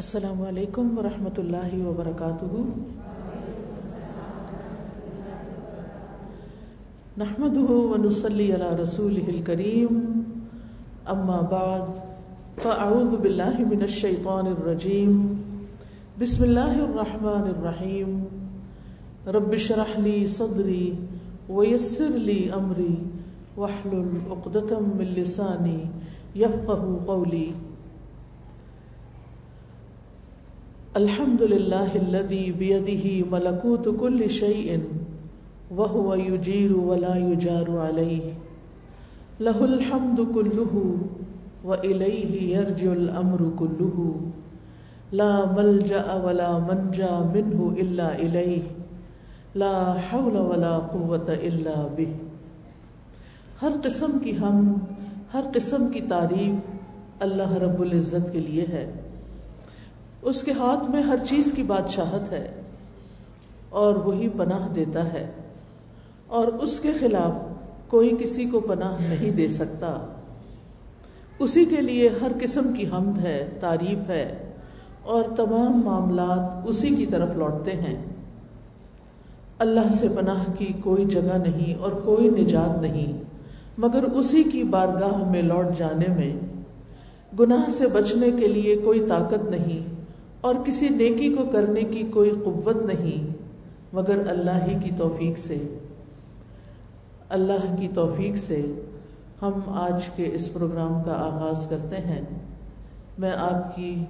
السلام علیکم ورحمۃ اللہ وبرکاتہ۔ نحمده ونصلي على رسوله الكريم اما بعد، فاعوذ بالله من الشيطان الرجيم بسم الله الرحمن الرحيم رب اشرح لي صدري ويسر لي امري واحلل عقدة من لساني يفقهوا قولي الحمد لله الذي بيده ملكوت كل شيء وهو يجير ولا يجار عليه له الحمد كله وإليه يرجع الأمر كله لا ملجأ ولا منجا منه إلا إليه لا حول ولا قوة إلا به ہر قسم کی ہم ہر قسم کی تعریف اللہ رب العزت کے لیے ہے۔ اس کے ہاتھ میں ہر چیز کی بادشاہت ہے اور وہی پناہ دیتا ہے اور اس کے خلاف کوئی کسی کو پناہ نہیں دے سکتا۔ اسی کے لیے ہر قسم کی حمد ہے، تعریف ہے اور تمام معاملات اسی کی طرف لوٹتے ہیں۔ اللہ سے پناہ کی کوئی جگہ نہیں اور کوئی نجات نہیں، مگر اسی کی بارگاہ میں لوٹ جانے میں۔ گناہ سے بچنے کے لیے کوئی طاقت نہیں اور کسی نیکی کو کرنے کی کوئی قوت نہیں، مگر اللہ ہی کی توفیق سے۔ اللہ کی توفیق سے ہم آج کے اس پروگرام کا آغاز کرتے ہیں۔ میں آپ کی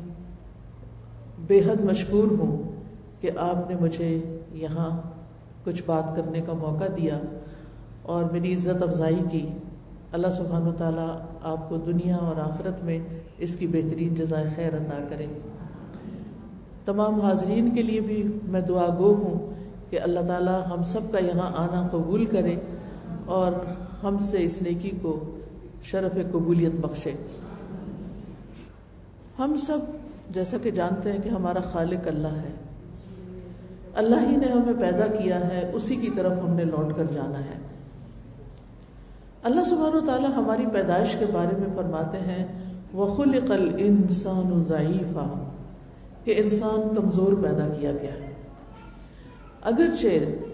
بے حد مشکور ہوں کہ آپ نے مجھے یہاں کچھ بات کرنے کا موقع دیا اور میری عزت افزائی کی۔ اللہ سبحانہ و تعالیٰ آپ کو دنیا اور آخرت میں اس کی بہترین جزائے خیر عطا کرے۔ تمام حاضرین کے لیے بھی میں دعا گو ہوں کہ اللہ تعالیٰ ہم سب کا یہاں آنا قبول کرے اور ہم سے اس نیکی کو شرف قبولیت بخشے۔ ہم سب جیسا کہ جانتے ہیں کہ ہمارا خالق اللہ ہے۔ اللہ ہی نے ہمیں پیدا کیا ہے، اسی کی طرف ہم نے لوٹ کر جانا ہے۔ اللہ سبحانہ و تعالیٰ ہماری پیدائش کے بارے میں فرماتے ہیں، وَخُلِقَ الْإِنسَانُ ضَعِيفًا۔ کہ انسان کمزور پیدا کیا گیا۔ اگرچہ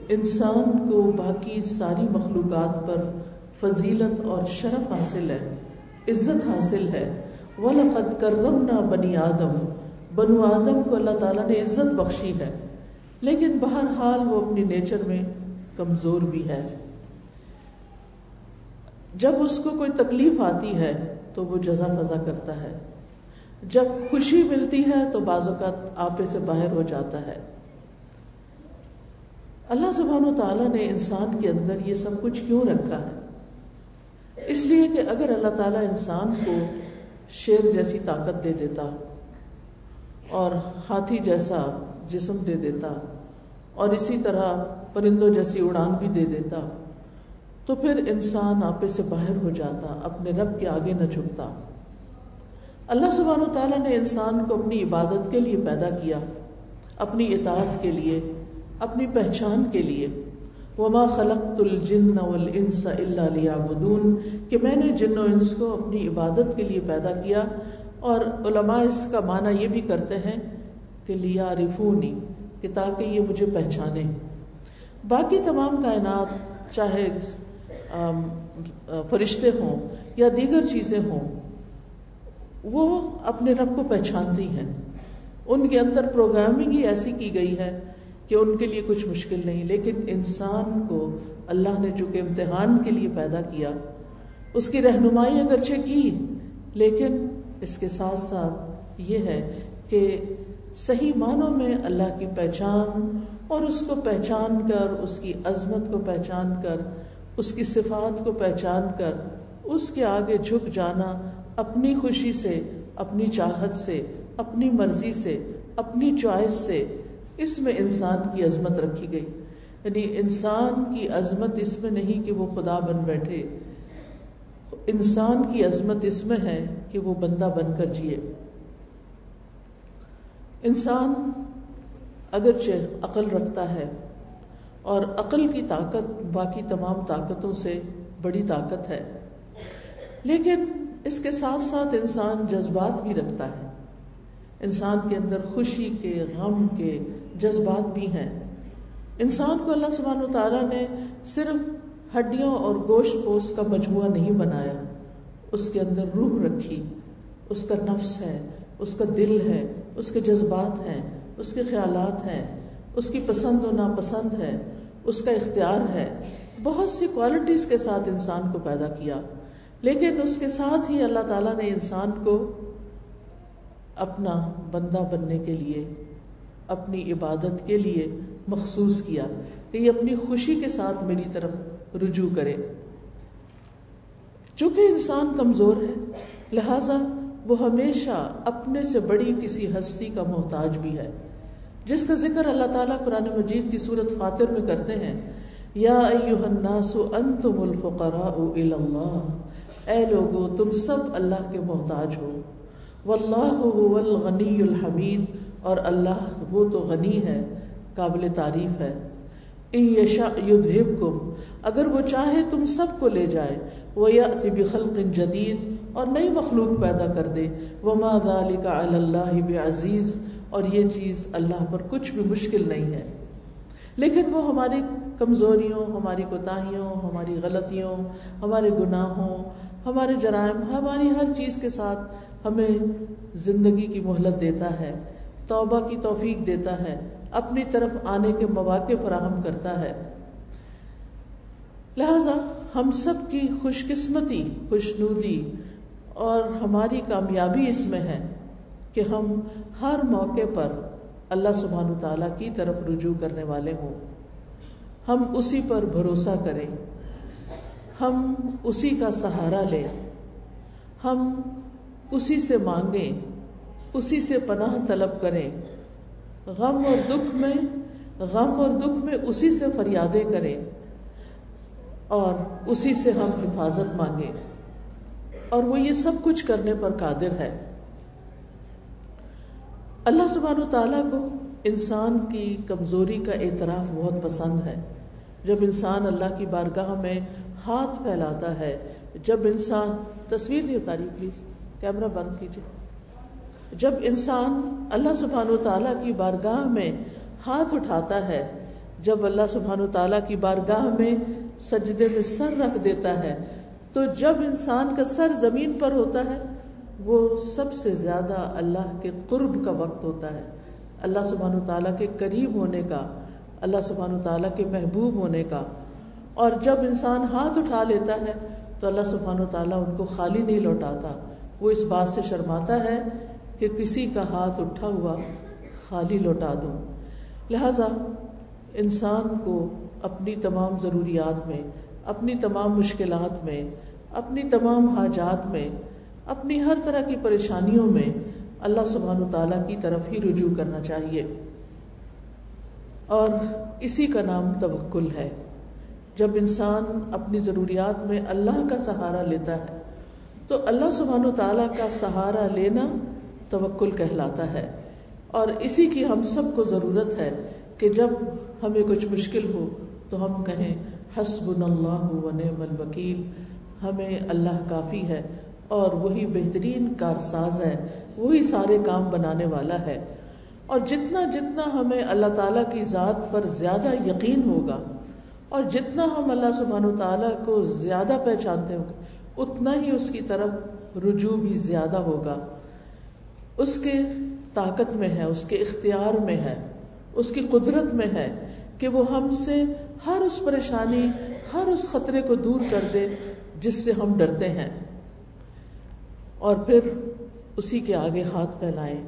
انسان کو باقی ساری مخلوقات پر فضیلت اور شرف حاصل ہے، عزت حاصل ہے، وَلَقَدْ كَرَّمْنَا بَنِي آدم، بنو آدم کو اللہ تعالیٰ نے عزت بخشی ہے۔ لیکن بہرحال وہ اپنی نیچر میں کمزور بھی ہے۔ جب اس کو کوئی تکلیف آتی ہے تو وہ جزا فضا کرتا ہے۔ جب خوشی ملتی ہے تو بعض اوقات آپے سے باہر ہو جاتا ہے۔ اللہ سبحانہ و تعالیٰ نے انسان کے اندر یہ سب کچھ کیوں رکھا ہے؟ اس لیے کہ اگر اللہ تعالیٰ انسان کو شیر جیسی طاقت دے دیتا اور ہاتھی جیسا جسم دے دیتا اور اسی طرح پرندوں جیسی اڑان بھی دے دیتا، تو پھر انسان آپے سے باہر ہو جاتا، اپنے رب کے آگے نہ جھکتا۔ اللہ سبحانہ و تعالیٰ نے انسان کو اپنی عبادت کے لیے پیدا کیا، اپنی اطاعت کے لیے، اپنی پہچان کے لیے۔ وما خلقت الجن والانس الا ليعبدون۔ کہ میں نے جن و انس کو اپنی عبادت کے لیے پیدا کیا، اور علماء اس کا معنی یہ بھی کرتے ہیں کہ لیا رفونی کہ تاکہ یہ مجھے پہچانے باقی تمام کائنات، چاہے فرشتے ہوں یا دیگر چیزیں ہوں وہ اپنے رب کو پہچانتی ہیں۔ ان کے اندر پروگرامنگ ہی ایسی کی گئی ہے کہ ان کے لیے کچھ مشکل نہیں، لیکن انسان کو اللہ نے جو کہ امتحان کے لیے پیدا کیا، اس کی رہنمائی اگرچہ کی، لیکن اس کے ساتھ ساتھ یہ ہے کہ صحیح معنوں میں اللہ کی پہچان اور اس کو پہچان کر، اس کی عظمت کو پہچان کر، اس کی صفات کو پہچان کر، اس کے آگے جھک جانا اپنی خوشی سے، اپنی چاہت سے، اپنی مرضی سے، اپنی چوائس سے اس میں انسان کی عظمت رکھی گئی۔ یعنی انسان کی عظمت اس میں نہیں کہ وہ خدا بن بیٹھے۔ انسان کی عظمت اس میں ہے کہ وہ بندہ بن کر جیے۔ انسان اگرچہ عقل رکھتا ہے اور عقل کی طاقت باقی تمام طاقتوں سے بڑی طاقت ہے، لیکن اس کے ساتھ ساتھ انسان جذبات بھی رکھتا ہے۔ انسان کے اندر خوشی کے، غم کے جذبات بھی ہیں۔ انسان کو اللہ سبحانہ و تعالیٰ نے صرف ہڈیوں اور گوشت پوش کا مجموعہ نہیں بنایا۔ اس کے اندر روح رکھی۔ اس کا نفس ہے، اس کا دل ہے، اس کے جذبات ہیں، اس کے خیالات ہیں۔ اس کی پسند و ناپسند ہے۔ اس کا اختیار ہے۔ بہت سی کوالٹیز کے ساتھ انسان کو پیدا کیا۔ لیکن اس کے ساتھ ہی اللہ تعالیٰ نے انسان کو اپنا بندہ بننے کے لیے، اپنی عبادت کے لیے مخصوص کیا کہ یہ اپنی خوشی کے ساتھ میری طرف رجوع کرے۔ چونکہ انسان کمزور ہے، لہذا وہ ہمیشہ اپنے سے بڑی کسی ہستی کا محتاج بھی ہے۔ جس کا ذکر اللہ تعالیٰ قرآن مجید کی صورت فاتر میں کرتے ہیں، یا الناس انتم الفقراء اللہ۔ اے لوگو، تم سب اللہ کے محتاج ہو۔ واللہ هو الغنی الحمید۔ اور اللہ وہ تو غنی ہے، قابل تعریف ہے۔ اگر وہ چاہے، تم سب کو لے جائے۔ وہ یا بخلق جدید۔ اور نئی مخلوق پیدا کر دے۔ وہ ذلك علی اللہ بعزیز۔ اور یہ چیز اللہ پر کچھ بھی مشکل نہیں ہے۔ لیکن وہ ہماری کمزوریوں، ہماری کوتاہیوں، ہماری غلطیوں، ہمارے گناہوں ہمارے جرائم، ہماری ہر چیز کے ساتھ ہمیں زندگی کی مہلت دیتا ہے، توبہ کی توفیق دیتا ہے، اپنی طرف آنے کے مواقع فراہم کرتا ہے۔ لہذا ہم سب کی خوش قسمتی خوش نودی اور ہماری کامیابی اس میں ہے کہ ہم ہر موقع پر اللہ سبحان تعالیٰ کی طرف رجوع کرنے والے ہوں۔ ہم اسی پر بھروسہ کریں۔ ہم اسی کا سہارا لیں۔ ہم اسی سے مانگیں، اسی سے پناہ طلب کریں۔ غم اور دکھ میں، غم اور دکھ میں اسی سے فریادیں کریں۔ اور اسی سے ہم حفاظت مانگیں۔ اور وہ یہ سب کچھ کرنے پر قادر ہے۔ اللہ سبحانہ و تعالیٰ کو انسان کی کمزوری کا اعتراف بہت پسند ہے۔ جب انسان اللہ کی بارگاہ میں ہاتھ پھیلاتا ہے۔ جب انسان، تصویر نہیں اتاری پلیز کیمرہ بند کیجیے۔ جب انسان اللہ سبحان و تعالیٰ کی بارگاہ میں ہاتھ اٹھاتا ہے، جب اللہ سبحان و تعالیٰ کی بارگاہ میں سجدے میں سر رکھ دیتا ہے، تو جب انسان کا سر زمین پر ہوتا ہے، وہ سب سے زیادہ اللہ کے قرب کا وقت ہوتا ہے۔ اللہ سبحان و تعالیٰ کے قریب ہونے کا، اللہ سبحان و تعالیٰ کے محبوب ہونے کا۔ اور جب انسان ہاتھ اٹھا لیتا ہے تو اللہ سبحان و تعالیٰ ان کو خالی نہیں لوٹاتا۔ وہ اس بات سے شرماتا ہے کہ کسی کا ہاتھ اٹھا ہوا خالی لوٹا دوں۔ لہذا انسان کو اپنی تمام ضروریات میں، اپنی تمام مشکلات میں، اپنی تمام حاجات میں، اپنی ہر طرح کی پریشانیوں میں اللہ سبحان و تعالیٰ کی طرف ہی رجوع کرنا چاہیے۔ اور اسی کا نام توکل ہے۔ جب انسان اپنی ضروریات میں اللہ کا سہارا لیتا ہے، تو اللہ سبحان و تعالیٰ کا سہارا لینا توکل کہلاتا ہے۔ اور اسی کی ہم سب کو ضرورت ہے کہ جب ہمیں کچھ مشکل ہو، تو ہم کہیں حسب اللہ و نعم الوکیل، ہمیں اللہ کافی ہے اور وہی بہترین کارساز ہے، وہی سارے کام بنانے والا ہے۔ اور جتنا جتنا ہمیں اللہ تعالیٰ کی ذات پر زیادہ یقین ہوگا اور جتنا ہم اللہ سبحانہ و تعالیٰ کو زیادہ پہچانتے ہوں گے، اتنا ہی اس کی طرف رجوع بھی زیادہ ہوگا۔ اس کے طاقت میں ہے، اس کے اختیار میں ہے، اس کی قدرت میں ہے کہ وہ ہم سے ہر اس پریشانی، ہر اس خطرے کو دور کر دے جس سے ہم ڈرتے ہیں۔ اور پھر اسی کے آگے ہاتھ پھیلائیں،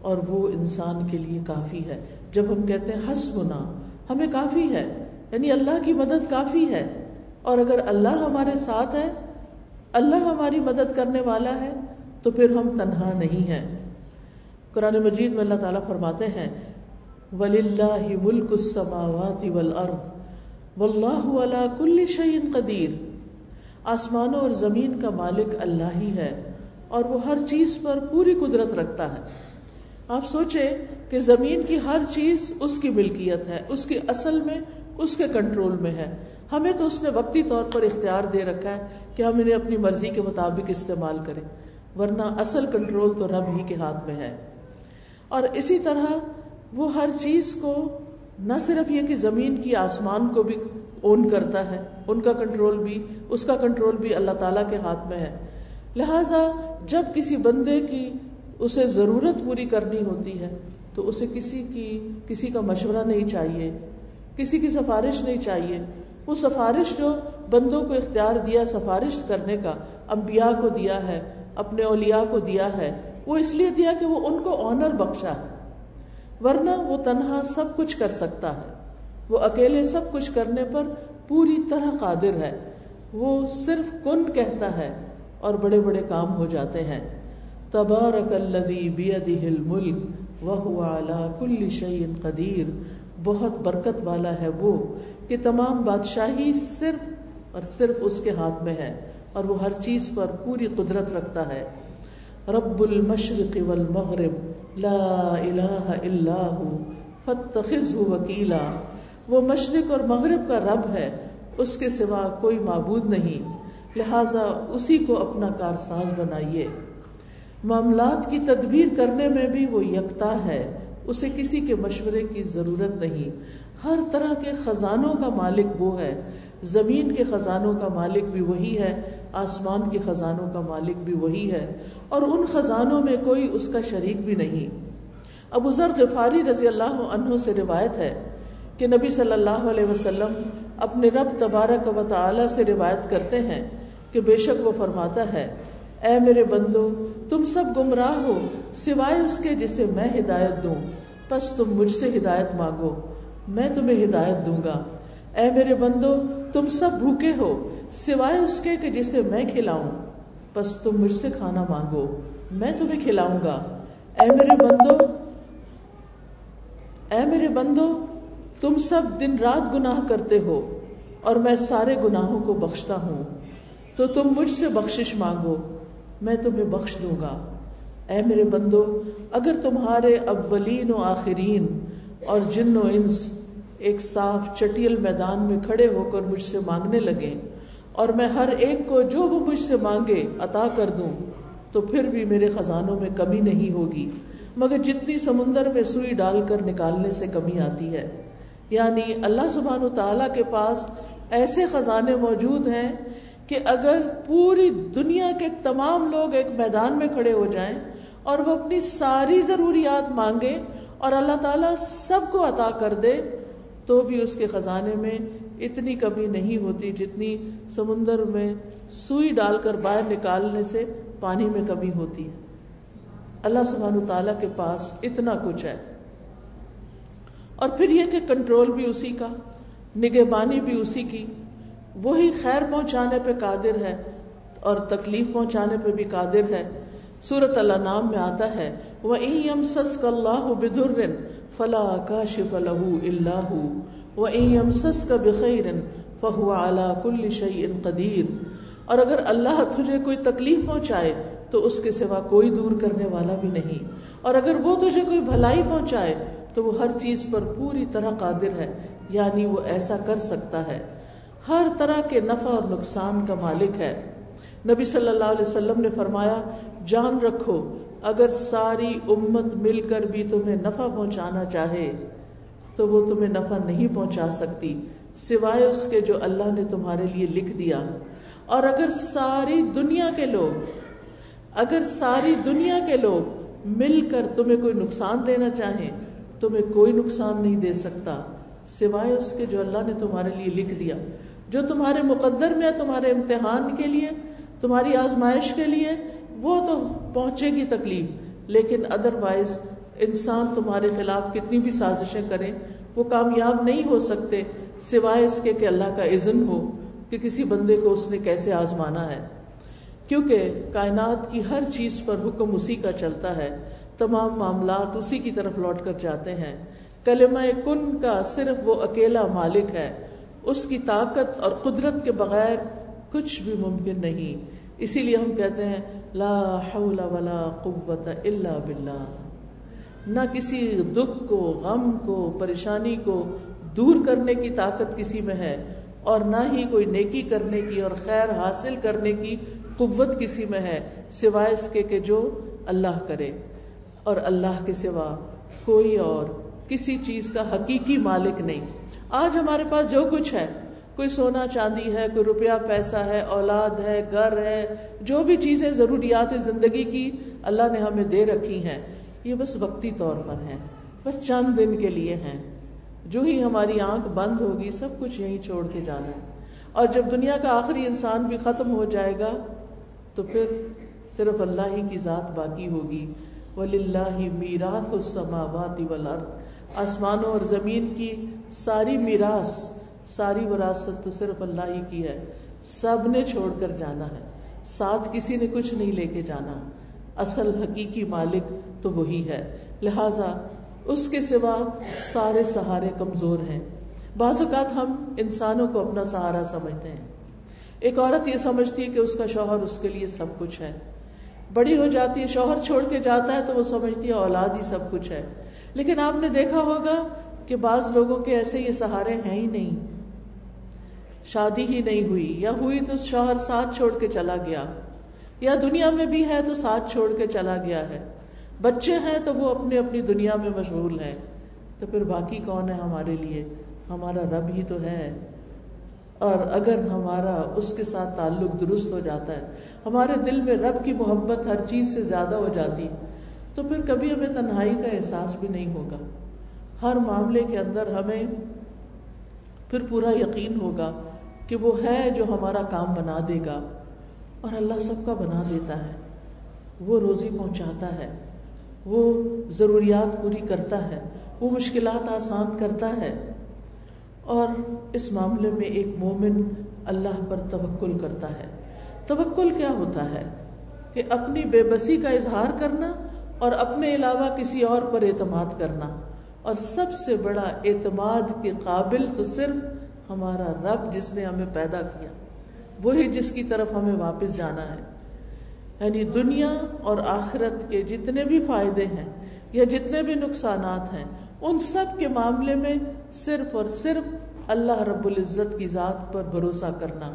اور وہ انسان کے لیے کافی ہے۔ جب ہم کہتے ہیں ہنس گنا ہمیں کافی ہے۔ یعنی اللہ کی مدد کافی ہے۔ اور اگر اللہ ہمارے ساتھ ہے، اللہ ہماری مدد کرنے والا ہے، تو پھر ہم تنہا نہیں ہیں۔ قرآن مجید میں اللہ تعالیٰ فرماتے ہیں ولی اللہ ملک السماوات والارض واللہ علی کل شیء قدیر آسمانوں اور زمین کا مالک اللہ ہی ہے، اور وہ ہر چیز پر پوری قدرت رکھتا ہے۔ آپ سوچیں کہ زمین کی ہر چیز اس کی ملکیت ہے، اس کی اصل میں اس کے کنٹرول میں ہے۔ ہمیں تو اس نے وقتی طور پر اختیار دے رکھا ہے کہ ہم انہیں اپنی مرضی کے مطابق استعمال کریں، ورنہ اصل کنٹرول تو رب ہی کے ہاتھ میں ہے۔ اور اسی طرح وہ ہر چیز کو نہ صرف یہ کہ زمین کی آسمان کو بھی اون کرتا ہے، ان کا کنٹرول بھی، اس کا کنٹرول بھی اللہ تعالیٰ کے ہاتھ میں ہے۔ لہذا جب کسی بندے کی اسے ضرورت پوری کرنی ہوتی ہے، تو اسے کسی کی، کسی کا مشورہ نہیں چاہیے۔ کسی کی سفارش نہیں چاہیے۔ وہ سفارش جو بندوں کو اختیار دیا، سفارش کرنے کا، انبیاء کو دیا ہے، اپنے اولیاء کو دیا ہے، وہ اس لیے دیا کہ وہ ان کو آنر بخشا۔ ہے ورنہ وہ تنہا سب کچھ کر سکتا ہے۔ وہ اکیلے سب کچھ کرنے پر پوری طرح قادر ہے۔ وہ صرف کن کہتا ہے اور بڑے بڑے کام ہو جاتے ہیں۔ تبارک الذی بیدہ الملک وهو علی کل شیء قدیر۔ بہت برکت والا ہے وہ کہ تمام بادشاہی صرف اور صرف اس کے ہاتھ میں ہے اور وہ ہر چیز پر پوری قدرت رکھتا ہے۔ رب المشرق والمغرب، لا الہ الا ہو فتخذہ وکیلا۔ وہ مشرق اور مغرب کا رب ہے، اس کے سوا کوئی معبود نہیں۔ لہذا اسی کو اپنا کارساز بنائیے۔ معاملات کی تدبیر کرنے میں بھی وہ یکتا ہے۔ اسے کسی کے مشورے کی ضرورت نہیں۔ ہر طرح کے خزانوں کا مالک وہ ہے۔ زمین کے خزانوں کا مالک بھی وہی ہے۔ آسمان کے خزانوں کا مالک بھی وہی ہے۔ اور ان خزانوں میں کوئی اس کا شریک بھی نہیں۔ ابو ذر غفاری رضی اللہ عنہ سے روایت ہے کہ نبی صلی اللہ علیہ وسلم اپنے رب تبارک و تعالی سے روایت کرتے ہیں کہ بے شک وہ فرماتا ہے اے میرے بندو، تم سب گمراہ ہو، سوائے اس کے جسے میں ہدایت دوں۔ بس تم مجھ سے ہدایت مانگو، میں تمہیں ہدایت دوں گا۔ اے میرے بندو، تم سب بھوکے ہو، سوائے اس کے کہ جسے میں کھلاؤں۔ بس تم مجھ سے کھانا مانگو، میں تمہیں کھلاؤں گا۔ اے میرے بندو، اے میرے بندو، تم سب دن رات گناہ کرتے ہو اور میں سارے گناہوں کو بخشتا ہوں۔ تو تم مجھ سے بخشش مانگو۔ میں تمہیں بخش دوں گا۔ اے میرے بندو، اگر تمہارے اولین و آخرین اور جن و انس ایک صاف چٹیل میدان میں کھڑے ہو کر مجھ سے مانگنے لگے اور میں ہر ایک کو جو وہ مجھ سے مانگے عطا کر دوں، تو پھر بھی میرے خزانوں میں کمی نہیں ہوگی۔ مگر جتنی سمندر میں سوئی ڈال کر نکالنے سے کمی آتی ہے۔ یعنی اللہ سبحان و تعالیٰ کے پاس ایسے خزانے موجود ہیں کہ اگر پوری دنیا کے تمام لوگ ایک میدان میں کھڑے ہو جائیں اور وہ اپنی ساری ضروریات مانگے اور اللہ تعالیٰ سب کو عطا کر دے، تو بھی اس کے خزانے میں اتنی کمی نہیں ہوتی جتنی سمندر میں سوئی ڈال کر باہر نکالنے سے پانی میں کمی ہوتی ہے۔ اللہ سبحانہ تعالیٰ کے پاس اتنا کچھ ہے۔ اور پھر یہ کہ کنٹرول بھی اسی کا، نگہبانی بھی اسی کی۔ وہی خیر پہنچانے پہ قادر ہے اور تکلیف پہنچانے پہ بھی قادر ہے۔ سورت اللہ نام میں آتا ہے وہ ایم سس کا اللہ بدر فلا کا شف اللہ وہ ایم سس کا بخیر فہو اعلیٰ کل شعی ان قدیر اور اگر اللہ تجھے کوئی تکلیف پہنچائے تو اس کے سوا کوئی دور کرنے والا بھی نہیں۔ اور اگر وہ تجھے کوئی بھلائی پہنچائے تو وہ ہر چیز پر پوری طرح قادر ہے یعنی وہ ایسا کر سکتا ہے۔ ہر طرح کے نفع اور نقصان کا مالک ہے۔ نبی صلی اللہ علیہ وسلم نے فرمایا، جان رکھو، اگر ساری امت مل کر بھی تمہیں نفع پہنچانا چاہے، تو وہ تمہیں نفع نہیں پہنچا سکتی، سوائے اس کے جو اللہ نے تمہارے لیے لکھ دیا۔ اور اگر ساری دنیا کے لوگ، اگر ساری دنیا کے لوگ مل کر تمہیں کوئی نقصان دینا چاہیں، تمہیں کوئی نقصان نہیں دے سکتا، سوائے اس کے جو اللہ نے تمہارے لیے لکھ دیا۔ جو تمہارے مقدر میں ہے، تمہارے امتحان کے لیے، تمہاری آزمائش کے لیے، وہ تو پہنچے گی تکلیف۔ لیکن ادر وائز انسان تمہارے خلاف کتنی بھی سازشیں کرے، وہ کامیاب نہیں ہو سکتے سوائے اس کے کہ اللہ کا عزن ہو کہ کسی بندے کو اس نے کیسے آزمانا ہے۔ کیونکہ کائنات کی ہر چیز پر حکم اسی کا چلتا ہے، تمام معاملات اسی کی طرف لوٹ کر جاتے ہیں۔ کلمہ کن کا صرف وہ اکیلا مالک ہے۔ اس کی طاقت اور قدرت کے بغیر کچھ بھی ممکن نہیں۔ اسی لیے ہم کہتے ہیں، لا حول ولا قوت الا باللہ۔ نہ کسی دکھ کو، غم کو، پریشانی کو دور کرنے کی طاقت کسی میں ہے، اور نہ ہی کوئی نیکی کرنے کی اور خیر حاصل کرنے کی قوت کسی میں ہے، سوائے اس کے کہ جو اللہ کرے۔ اور اللہ کے سوا کوئی اور کسی چیز کا حقیقی مالک نہیں۔ آج ہمارے پاس جو کچھ ہے، کوئی سونا چاندی ہے، کوئی روپیہ، پیسہ ہے، اولاد ہے، گھر ہے، جو بھی چیزیں، ضروریات زندگی کی اللہ نے ہمیں دے رکھی ہیں، یہ بس وقتی طور پر ہیں، بس چند دن کے لیے ہیں۔ جو ہی ہماری آنکھ بند ہوگی، سب کچھ یہیں چھوڑ کے جانا۔ ہے اور جب دنیا کا آخری انسان بھی ختم ہو جائے گا، تو پھر صرف اللہ ہی کی ذات باقی ہوگی۔ ولی اللہ میراث السماوات والارض آسمانوں اور زمین کی ساری میراث، ساری وراثت تو صرف اللہ ہی کی ہے۔ سب نے چھوڑ کر جانا ہے۔ ساتھ کسی نے کچھ نہیں لے کے جانا۔ اصل حقیقی مالک تو وہی ہے۔ لہذا اس کے سوا سارے سہارے کمزور ہیں۔ بعض اوقات ہم انسانوں کو اپنا سہارا سمجھتے ہیں۔ ایک عورت یہ سمجھتی ہے کہ اس کا شوہر اس کے لیے سب کچھ ہے۔ بڑی ہو جاتی ہے، شوہر چھوڑ کے جاتا ہے تو وہ سمجھتی ہے اولاد ہی سب کچھ ہے۔ لیکن آپ نے دیکھا ہوگا کہ بعض لوگوں کے ایسے یہ سہارے ہیں ہی نہیں۔ شادی ہی نہیں ہوئی، یا ہوئی تو شوہر ساتھ چھوڑ کے چلا گیا، یا دنیا میں بھی ہے تو ساتھ چھوڑ کے چلا گیا ہے۔ بچے ہیں تو وہ اپنی اپنی دنیا میں مشغول ہیں۔ تو پھر باقی کون ہے ہمارے لیے؟ ہمارا رب ہی تو ہے۔ اور اگر ہمارا اس کے ساتھ تعلق درست ہو جاتا ہے، ہمارے دل میں رب کی محبت ہر چیز سے زیادہ ہو جاتی، تو پھر کبھی ہمیں تنہائی کا احساس بھی نہیں ہوگا۔ ہر معاملے کے اندر ہمیں پھر پورا یقین ہوگا کہ وہ ہے جو ہمارا کام بنا دے گا اور اللہ سب کا بنا دیتا ہے، وہ روزی پہنچاتا ہے، وہ ضروریات پوری کرتا ہے، وہ مشکلات آسان کرتا ہے۔ اور اس معاملے میں ایک مومن اللہ پر توکل کرتا ہے۔ توکل کیا ہوتا ہے؟ کہ اپنی بے بسی کا اظہار کرنا اور اپنے علاوہ کسی اور پر اعتماد کرنا۔ اور سب سے بڑا اعتماد کے قابل تو صرف ہمارا رب جس نے ہمیں پیدا کیا۔ وہی جس کی طرف ہمیں واپس جانا ہے۔ یعنی دنیا اور آخرت کے جتنے بھی فائدے ہیں یا جتنے بھی نقصانات ہیں، ان سب کے معاملے میں صرف اور صرف اللہ رب العزت کی ذات پر بھروسہ کرنا۔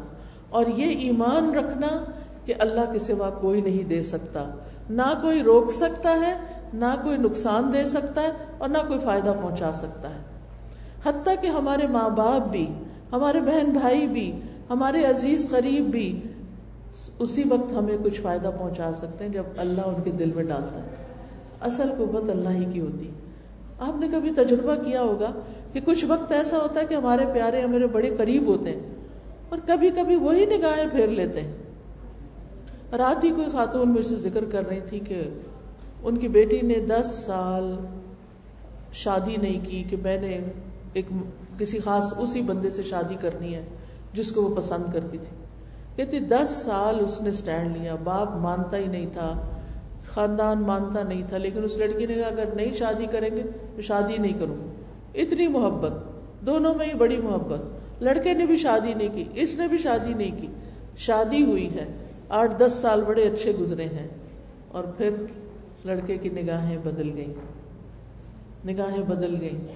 اور یہ ایمان رکھنا کہ اللہ کے سوا کوئی نہیں دے سکتا۔ نہ کوئی روک سکتا ہے نہ کوئی نقصان دے سکتا ہے اور نہ کوئی فائدہ پہنچا سکتا ہے۔ حتیٰ کہ ہمارے ماں باپ بھی، ہمارے بہن بھائی بھی، ہمارے عزیز قریب بھی اسی وقت ہمیں کچھ فائدہ پہنچا سکتے ہیں جب اللہ ان کے دل میں ڈالتا ہے۔ اصل قوت اللہ ہی کی ہوتی۔ آپ نے کبھی تجربہ کیا ہوگا کہ کچھ وقت ایسا ہوتا ہے کہ ہمارے پیارے ہمارے بڑے قریب ہوتے ہیں اور کبھی کبھی وہی نگاہیں پھیر لیتے ہیں۔ رات ہی کوئی خاتون مجھ سے ذکر کر رہی تھی کہ ان کی بیٹی نے دس سال شادی نہیں کی کہ میں نے ایک کسی خاص اسی بندے سے شادی کرنی ہے جس کو وہ پسند کرتی تھی۔ کہتی دس سال اس نے اسٹینڈ لیا، باپ مانتا ہی نہیں تھا، خاندان مانتا نہیں تھا، لیکن اس لڑکی نے کہا اگر نہیں شادی کریں گے تو شادی نہیں کروں۔ اتنی محبت، دونوں میں ہی بڑی محبت۔ لڑکے نے بھی شادی نہیں کی، اس نے بھی شادی نہیں کی۔ شادی ہوئی ہے، آٹھ دس سال بڑے اچھے گزرے ہیں اور پھر لڑکے کی نگاہیں بدل گئیں۔ نگاہیں بدل گئیں۔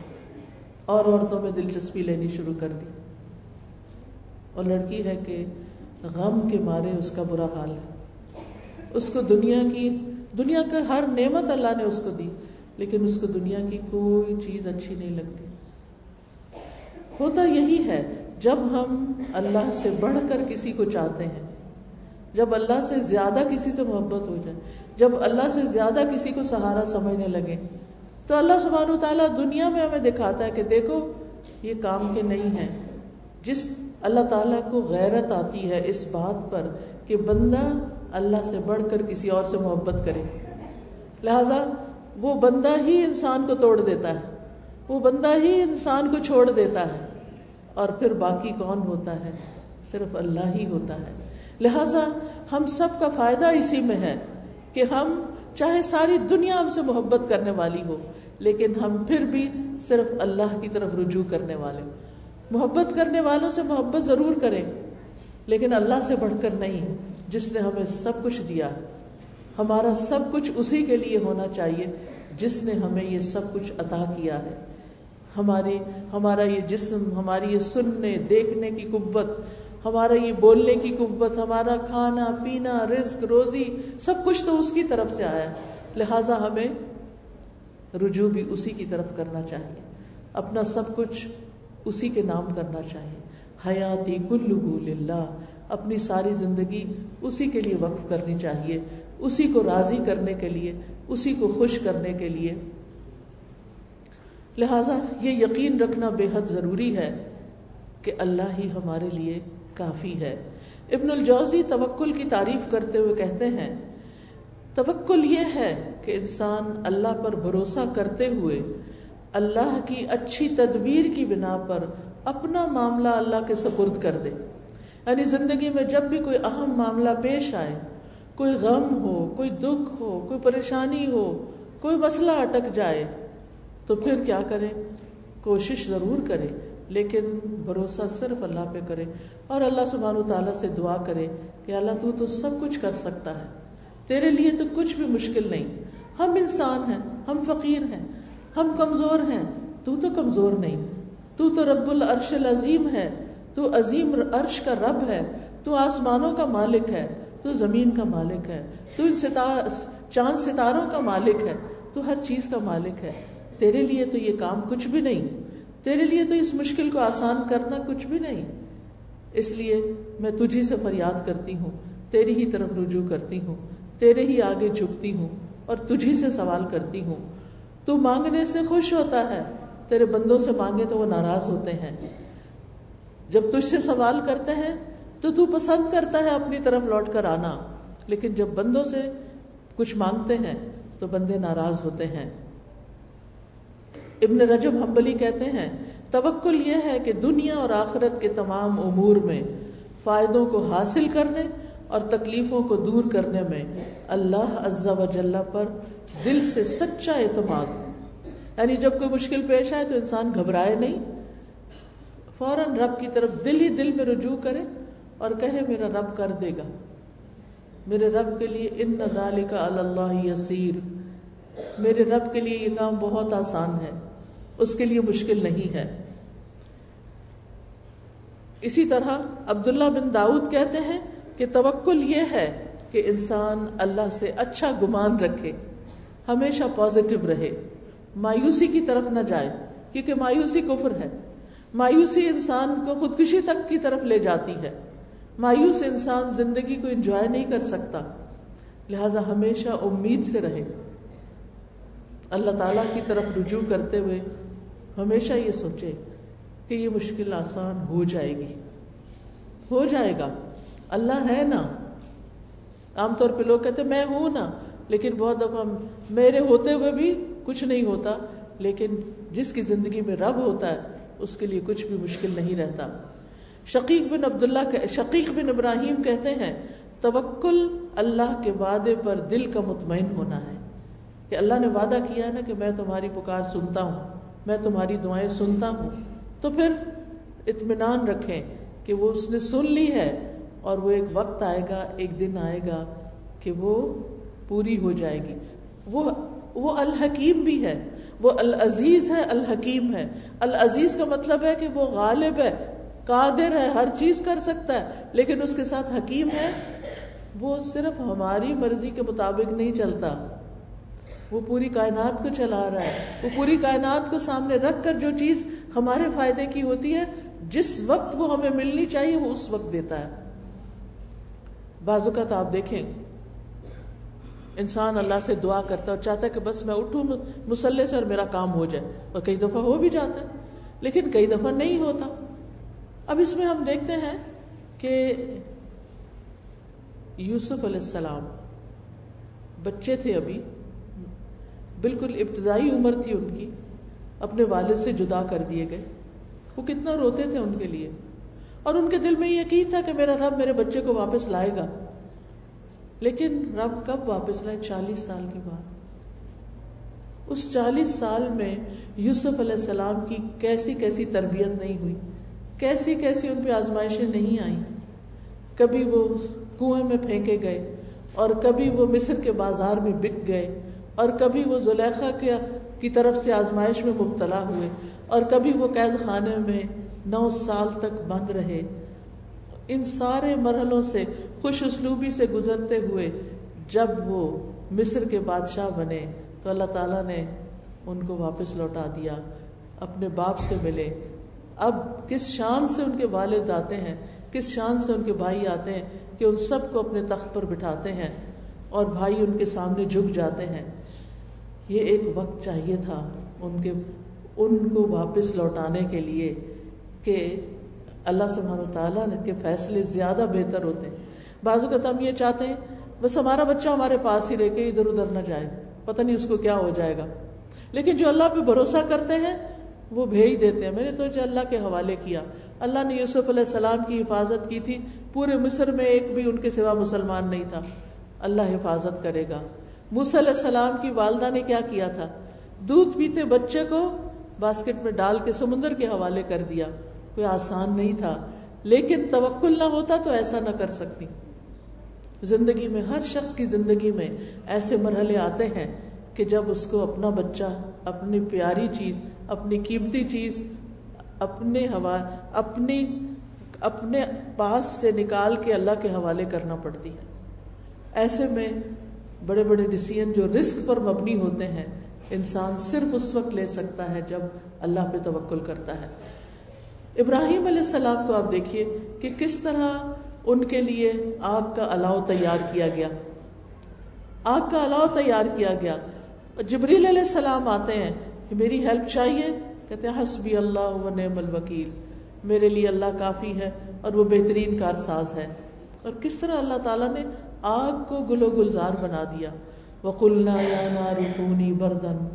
اور عورتوں میں دلچسپی لینی شروع کر دی۔ اور لڑکی ہے کہ غم کے مارے اس کا برا حال ہے۔ اس کو دنیا کی، دنیا کا ہر نعمت اللہ نے اس کو دی، لیکن اس کو دنیا کی کوئی چیز اچھی نہیں لگتی۔ ہوتا یہی ہے، جب ہم اللہ سے بڑھ کر کسی کو چاہتے ہیں جب اللہ سے زیادہ کسی سے محبت ہو جائے، جب اللہ سے زیادہ کسی کو سہارا سمجھنے لگے، تو اللہ سبحانہ و تعالیٰ دنیا میں ہمیں دکھاتا ہے کہ دیکھو، یہ کام کے نہیں ہے جس اللہ تعالیٰ کو غیرت آتی ہے اس بات پر کہ بندہ اللہ سے بڑھ کر کسی اور سے محبت کرے۔ لہذا وہ بندہ ہی انسان کو توڑ دیتا ہے، وہ بندہ ہی انسان کو چھوڑ دیتا ہے، اور پھر باقی کون ہوتا ہے؟ صرف اللہ ہی ہوتا ہے۔ لہذا ہم سب کا فائدہ اسی میں ہے کہ ہم چاہے ساری دنیا ہم سے محبت کرنے والی ہو، لیکن ہم پھر بھی صرف اللہ کی طرف رجوع کرنے والے۔ محبت کرنے والوں سے محبت ضرور کریں، لیکن اللہ سے بڑھ کر نہیں، جس نے ہمیں سب کچھ دیا۔ ہمارا سب کچھ اسی کے لیے ہونا چاہیے، جس نے ہمیں یہ سب کچھ عطا کیا ہے۔ ہماری، ہمارا یہ جسم، ہماری یہ سننے، دیکھنے کی قوت ہمارا یہ بولنے کی قوت، ہمارا کھانا، پینا، رزق، روزی، سب کچھ تو اس کی طرف سے آیا لہٰذا ہمیں رجوع بھی اسی کی طرف کرنا چاہیے۔ اپنا سب کچھ اسی کے نام کرنا چاہیے۔ حیاتی کلو للہ، اپنی ساری زندگی اسی کے لیے وقف کرنی چاہیے۔ اسی کو راضی کرنے کے لیے، اسی کو خوش کرنے کے لیے۔ لہذا یہ یقین رکھنا بے حد ضروری ہے کہ اللہ ہی ہمارے لیے کافی ہے۔ ابن الجوزی توکل کی تعریف کرتے ہوئے کہتے ہیں، توکل یہ ہے کہ انسان اللہ پر بھروسہ کرتے ہوئے اللہ کی اچھی تدبیر کی بنا پر اپنا معاملہ اللہ کے سپرد کر دے۔ یعنی زندگی میں جب بھی کوئی اہم معاملہ پیش آئے، کوئی غم ہو، کوئی دکھ ہو، کوئی پریشانی ہو، کوئی مسئلہ اٹک جائے، تو پھر کیا کرے کوشش ضرور کرے لیکن بھروسہ صرف اللہ پہ کرے اور اللہ سبحانہ تعالیٰ سے دعا کرے کہ اللہ تو تو سب کچھ کر سکتا ہے۔ تیرے لیے تو کچھ بھی مشکل نہیں۔ ہم انسان ہیں، ہم فقیر ہیں، ہم کمزور ہیں۔ تو تو کمزور نہیں۔ تو تو رب العرش العظیم ہے۔ تو عظیم عرش کا رب ہے۔ تو آسمانوں کا مالک ہے۔ تو زمین کا مالک ہے۔ تو ان ستار چاند ستاروں کا مالک ہے۔ تو ہر چیز کا مالک ہے۔ تیرے لیے تو یہ کام کچھ بھی نہیں۔ تیرے لیے تو اس مشکل کو آسان کرنا کچھ بھی نہیں۔ اس لیے میں تجھی سے فریاد کرتی ہوں، تیری ہی طرف رجوع کرتی ہوں، تیرے ہی آگے جھکتی ہوں اور تجھی سے سوال کرتی ہوں۔ تو مانگنے سے خوش ہوتا ہے، تیرے بندوں سے مانگے تو وہ ناراض ہوتے ہیں۔ جب تجھ سے سوال کرتے ہیں تو تو پسند کرتا ہے اپنی طرف لوٹ کر آنا، لیکن جب بندوں سے کچھ مانگتے ہیں تو بندے ناراض ہوتے ہیں۔ ابن رجب حنبلی کہتے ہیں، توکل یہ ہے کہ دنیا اور آخرت کے تمام امور میں فائدوں کو حاصل کرنے اور تکلیفوں کو دور کرنے میں اللہ عز و جل پر دل سے سچا اعتماد۔ یعنی جب کوئی مشکل پیش آئے تو انسان گھبرائے نہیں۔ فوراً رب کی طرف دل ہی دل میں رجوع کرے اور کہے، میرا رب کر دے گا۔ میرے رب کے لیے ان ندال کا اللہ یسیر۔ میرے رب کے لیے یہ کام بہت آسان ہے۔ اس کے لیے مشکل نہیں ہے۔ اسی طرح عبداللہ بن داؤد کہتے ہیں کہ توکل یہ ہے کہ انسان اللہ سے اچھا گمان رکھے، ہمیشہ پازیٹو رہے۔ مایوسی کی طرف نہ جائے، کیونکہ مایوسی کفر ہے۔ مایوسی انسان کو خودکشی تک کی طرف لے جاتی ہے۔ مایوس انسان زندگی کو انجوائے نہیں کر سکتا، لہذا ہمیشہ امید سے رہے۔ اللہ تعالی کی طرف رجوع کرتے ہوئے ہمیشہ یہ سوچے کہ یہ مشکل آسان ہو جائے گی۔ ہو جائے گا۔ اللہ ہے نا۔ عام طور پہ لوگ کہتے میں ہوں نا۔ لیکن بہت دفعہ میرے ہوتے ہوئے بھی کچھ نہیں ہوتا۔ لیکن جس کی زندگی میں رب ہوتا ہے، اس کے لیے کچھ بھی مشکل نہیں رہتا۔ شقیق بن عبداللہ شقیق بن ابراہیم کہتے ہیں، توکل اللہ کے وعدے پر دل کا مطمئن ہونا ہے۔ کہ اللہ نے وعدہ کیا ہے نا کہ میں تمہاری پکار سنتا ہوں، میں تمہاری دعائیں سنتا ہوں۔ تو پھر اطمینان رکھیں کہ وہ اس نے سن لی ہے اور وہ ایک وقت آئے گا، ایک دن آئے گا کہ وہ پوری ہو جائے گی۔ وہ وہ الحکیم بھی ہے، وہ العزیز ہے، الحکیم ہے۔ العزیز کا مطلب ہے کہ وہ غالب ہے، قادر ہے، ہر چیز کر سکتا ہے، لیکن اس کے ساتھ حکیم ہے۔ وہ صرف ہماری مرضی کے مطابق نہیں چلتا۔ وہ پوری کائنات کو چلا رہا ہے۔ وہ پوری کائنات کو سامنے رکھ کر جو چیز ہمارے فائدے کی ہوتی ہے، جس وقت وہ ہمیں ملنی چاہیے، وہ اس وقت دیتا ہے۔ بازو کا تو آپ دیکھیں، انسان اللہ سے دعا کرتا ہے اور چاہتا ہے کہ بس میں اٹھوں، مسلح سے اور میرا کام ہو جائے۔ اور کئی دفعہ ہو بھی جاتا ہے، لیکن کئی دفعہ نہیں ہوتا۔ اب اس میں ہم دیکھتے ہیں کہ یوسف علیہ السلام بچے تھے ابھی۔ بالکل ابتدائی عمر تھی ان کی، اپنے والد سے جدا کر دیے گئے۔ وہ کتنا روتے تھے ان کے لیے۔ اور ان کے دل میں یہ یقین تھا کہ میرا رب میرے بچے کو واپس لائے گا۔ لیکن رب کب واپس لائے؟ چالیس سال کے بعد۔ اس چالیس سال میں یوسف علیہ السلام کی کیسی کیسی تربیت نہیں ہوئی۔ کیسی کیسی ان پہ آزمائشیں نہیں آئیں۔ کبھی وہ کنویں میں پھینکے گئے اور کبھی وہ مصر کے بازار میں بک گئے۔ اور کبھی وہ زلیخا کی طرف سے آزمائش میں مبتلا ہوئے اور کبھی وہ قید خانے میں نو سال تک بند رہے۔ ان سارے مرحلوں سے خوش اسلوبی سے گزرتے ہوئے جب وہ مصر کے بادشاہ بنے تو اللہ تعالیٰ نے ان کو واپس لوٹا دیا، اپنے باپ سے ملے۔ اب کس شان سے ان کے والد آتے ہیں، کس شان سے ان کے بھائی آتے ہیں کہ ان سب کو اپنے تخت پر بٹھاتے ہیں؟ اور بھائی ان کے سامنے جھک جاتے ہیں۔ یہ ایک وقت چاہیے تھا ان کے، ان کو واپس لوٹانے کے لیے کہ اللہ سبحانہ تعالیٰ کے فیصلے زیادہ بہتر ہوتے۔ ہیں بعض اوقات ہم یہ چاہتے ہیں، بس ہمارا بچہ ہمارے پاس ہی رہ کے ادھر ادھر نہ جائے، پتہ نہیں اس کو کیا ہو جائے گا۔ لیکن جو اللہ پہ بھروسہ کرتے ہیں، وہ بھیج دیتے ہیں۔ میں نے تو اللہ کے حوالے کیا، اللہ نے یوسف علیہ السلام کی حفاظت کی تھی۔ پورے مصر میں ایک بھی ان کے سوا مسلمان نہیں تھا۔ اللہ حفاظت کرے گا۔ موسی علیہ السلام کی والدہ نے کیا کیا تھا؟ دودھ پیتے بچے کو باسکٹ میں ڈال کے سمندر کے حوالے کر دیا۔ کوئی آسان نہیں تھا۔ لیکن توکل نہ ہوتا تو ایسا نہ کر سکتی۔ زندگی میں، ہر شخص کی زندگی میں ایسے مرحلے آتے ہیں کہ جب اس کو اپنا بچہ، اپنی پیاری چیز، اپنی قیمتی چیز، اپنے ہوا، اپنی، اپنے پاس سے نکال کے اللہ کے حوالے کرنا پڑتی ہے۔ ایسے میں بڑے بڑے ڈسیزن جو رسک پر مبنی ہوتے ہیں، انسان صرف اس وقت لے سکتا ہے جب اللہ پہ توکل کرتا ہے۔ ابراہیم علیہ السلام کو آپ دیکھیے کہ کس طرح ان کے لیے آگ کا الاؤ تیار کیا گیا۔ آگ کا الاؤ تیار کیا گیا۔ جبریل علیہ السلام آتے ہیں کہ میری ہیلپ چاہیے۔ کہتے ہیں، حسبی اللہ و نعم الوکیل۔ میرے لیے اللہ کافی ہے اور وہ بہترین کار ساز ہے۔ اور کس طرح اللہ تعالیٰ نے آگ کو گلو گلزار بنا دیا۔ وقلنا یا نارکونی بردن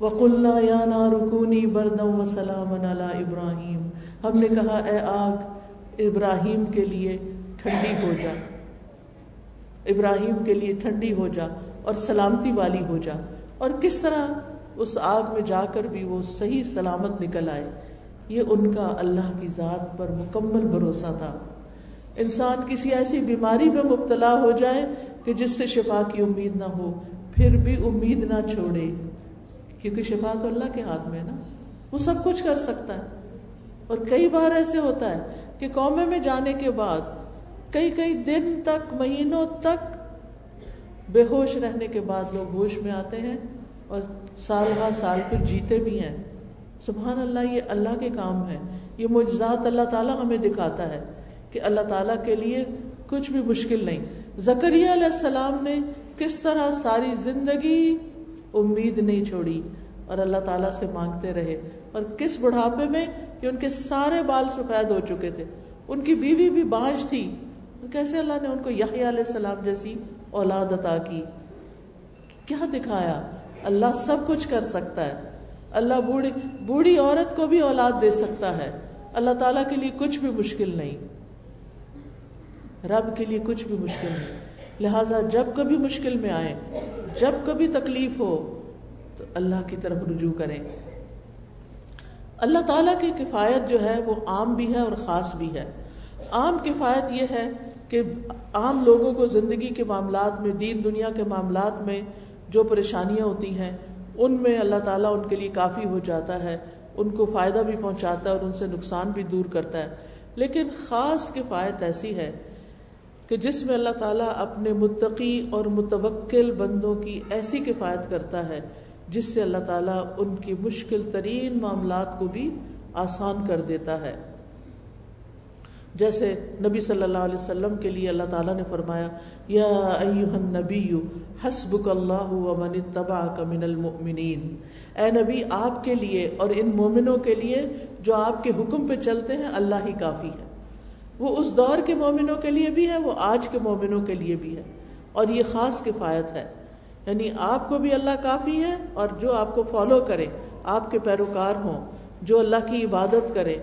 وقلنا یا نارکونی بردن و سلام ابراہیم ہم نے کہا، اے آگ، ابراہیم کے لیے ٹھنڈی ہو جا۔ ابراہیم کے لیے ٹھنڈی ہو جا اور سلامتی والی ہو جا۔ اور کس طرح اس آگ میں جا کر بھی وہ صحیح سلامت نکل آئے۔ یہ ان کا اللہ کی ذات پر مکمل بھروسہ تھا۔ انسان کسی ایسی بیماری میں مبتلا ہو جائے کہ جس سے شفا کی امید نہ ہو، پھر بھی امید نہ چھوڑے۔ کیونکہ شفا تو اللہ کے ہاتھ میں ہے نا۔ وہ سب کچھ کر سکتا ہے۔ اور کئی بار ایسے ہوتا ہے کہ قومے میں جانے کے بعد کئی کئی دن تک، مہینوں تک بے ہوش رہنے کے بعد لوگ ہوش میں آتے ہیں اور سال ہر سال پھر جیتے بھی ہیں۔ سبحان اللہ، یہ اللہ کے کام ہے۔ یہ معجزات اللہ تعالیٰ ہمیں دکھاتا ہے۔ کہ اللہ تعالیٰ کے لیے کچھ بھی مشکل نہیں۔ زکریہ علیہ السلام نے کس طرح ساری زندگی امید نہیں چھوڑی اور اللہ تعالیٰ سے مانگتے رہے اور کس بڑھاپے میں کہ ان کے سارے بال سفید ہو چکے تھے۔ ان کی بیوی بھی بانج تھی۔ کیسے اللہ نے ان کو یحییٰ علیہ السلام جیسی اولاد عطا کی؟ کیا دکھایا؟ اللہ سب کچھ کر سکتا ہے۔ اللہ بوڑھی بوڑھی عورت کو بھی اولاد دے سکتا ہے۔ اللہ تعالیٰ کے لیے کچھ بھی مشکل نہیں۔ رب کے لیے کچھ بھی مشکل نہیں۔ لہذا جب کبھی مشکل میں آئے جب کبھی تکلیف ہو، تو اللہ کی طرف رجوع کریں۔ اللہ تعالیٰ کی کفایت جو ہے، وہ عام بھی ہے اور خاص بھی ہے۔ عام کفایت یہ ہے کہ عام لوگوں کو زندگی کے معاملات میں، دین دنیا کے معاملات میں جو پریشانیاں ہوتی ہیں، ان میں اللہ تعالیٰ ان کے لیے کافی ہو جاتا ہے۔ ان کو فائدہ بھی پہنچاتا ہے اور ان سے نقصان بھی دور کرتا ہے۔ لیکن خاص کفایت ایسی ہے کہ جس میں اللہ تعالیٰ اپنے متقی اور متوکل بندوں کی ایسی کفایت کرتا ہے، جس سے اللہ تعالیٰ ان کی مشکل ترین معاملات کو بھی آسان کر دیتا ہے۔ جیسے نبی صلی اللہ علیہ وسلم کے لیے اللہ تعالیٰ نے فرمایا، یا النبی، حسبک اللہ ومن اتبعک من المؤمنین۔ اے نبی، آپ کے لیے اور ان مومنوں کے لیے جو آپ کے حکم پہ چلتے ہیں، اللہ ہی کافی ہے۔ وہ اس دور کے مومنوں کے لیے بھی ہے، وہ آج کے مومنوں کے لیے بھی ہے۔ اور یہ خاص کفایت ہے۔ یعنی آپ کو بھی اللہ کافی ہے اور جو آپ کو فالو کرے، آپ کے پیروکار ہوں، جو اللہ کی عبادت کرے۔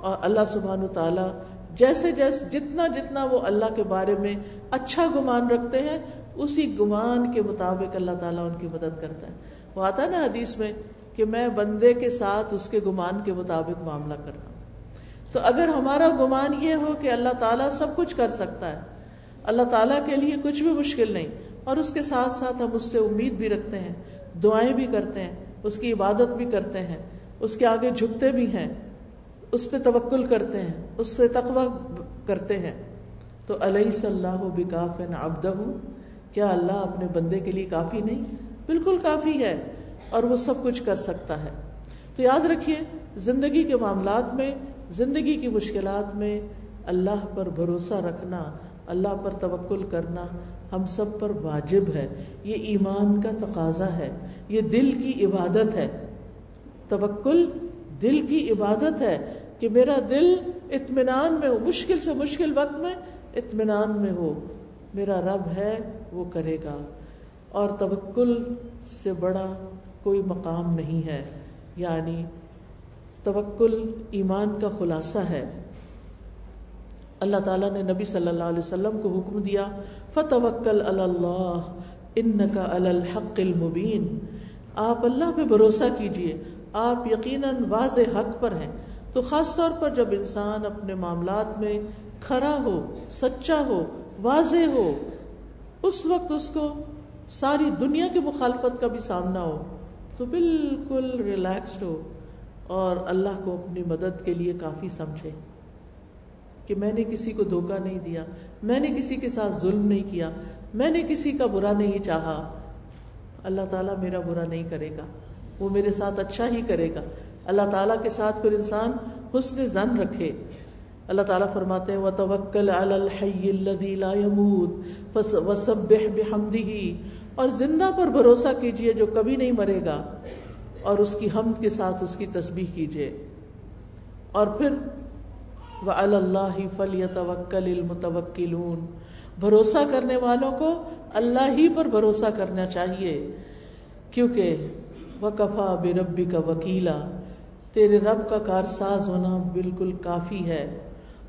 اور اللہ سبحان و تعالیٰ جیسے جیسے جتنا جتنا وہ اللہ کے بارے میں اچھا گمان رکھتے ہیں، اسی گمان کے مطابق اللہ تعالیٰ ان کی مدد کرتا ہے۔ وہ آتا ہے نا حدیث میں کہ میں بندے کے ساتھ اس کے گمان کے مطابق معاملہ کرتا ہوں۔ تو اگر ہمارا گمان یہ ہو کہ اللہ تعالیٰ سب کچھ کر سکتا ہے، اللہ تعالیٰ کے لیے کچھ بھی مشکل نہیں، اور اس کے ساتھ ساتھ ہم اس سے امید بھی رکھتے ہیں، دعائیں بھی کرتے ہیں، اس کی عبادت بھی کرتے ہیں، اس کے آگے جھکتے بھی ہیں، اس پہ توکل کرتے ہیں، اس پہ تقوی کرتے ہیں۔ تو علیہ صلی اللہ بکاف ابدہ کیا اللہ اپنے بندے کے لیے کافی نہیں؟ بالکل کافی ہے، اور وہ سب کچھ کر سکتا ہے۔ تو یاد رکھیے، زندگی کے معاملات میں زندگی کی مشکلات میں اللہ پر بھروسہ رکھنا، اللہ پر توکل کرنا ہم سب پر واجب ہے۔ یہ ایمان کا تقاضا ہے، یہ دل کی عبادت ہے۔ توکل دل کی عبادت ہے کہ میرا دل اطمینان میں ہو، مشکل سے مشکل وقت میں اطمینان میں ہو۔ میرا رب ہے، وہ کرے گا۔ اور توکل سے بڑا کوئی مقام نہیں ہے۔ یعنی توکل ایمان کا خلاصہ ہے۔ اللہ تعالیٰ نے نبی صلی اللہ علیہ وسلم کو حکم دیا، فتوکل اللہ ان کا الحق المبین۔ آپ اللہ پہ بھروسہ کیجیے، آپ یقیناً واضح حق پر ہیں۔ تو خاص طور پر جب انسان اپنے معاملات میں کھرا ہو، سچا ہو، واضح ہو، اس وقت اس کو ساری دنیا کی مخالفت کا بھی سامنا ہو، تو بالکل ریلیکسڈ ہو۔ اور اللہ کو اپنی مدد کے لیے کافی سمجھے کہ میں نے کسی کو دھوکہ نہیں دیا، میں نے کسی کے ساتھ ظلم نہیں کیا، میں نے کسی کا برا نہیں چاہا۔ اللہ تعالیٰ میرا برا نہیں کرے گا، وہ میرے ساتھ اچھا ہی کرے گا۔ اللہ تعالیٰ کے ساتھ پھر انسان حسن زن رکھے۔ اللہ تعالیٰ فرماتے ہیں وَتَوَكَّلْ عَلَى الْحَيِّ الَّذِي لَا يَمُوت وَسَبِّحْ بِحَمْدِهِ اور زندہ پر بھروسہ کیجیے جو کبھی نہیں مرے گا۔ اور اس کی حمد کے ساتھ اس کی تسبیح کیجیے۔ اور پھر، وَعَلَى اللَّهِ فَلْيَتَوَكَّلِ الْمُتَوَكِّلُونَ۔ بھروسہ کرنے والوں کو اللہ ہی پر بھروسہ کرنا چاہیے، کیونکہ وَكَفَى بِرَبِّكَ وَكِيلًا۔ تیرے رب کا کارساز ہونا بالکل کافی ہے،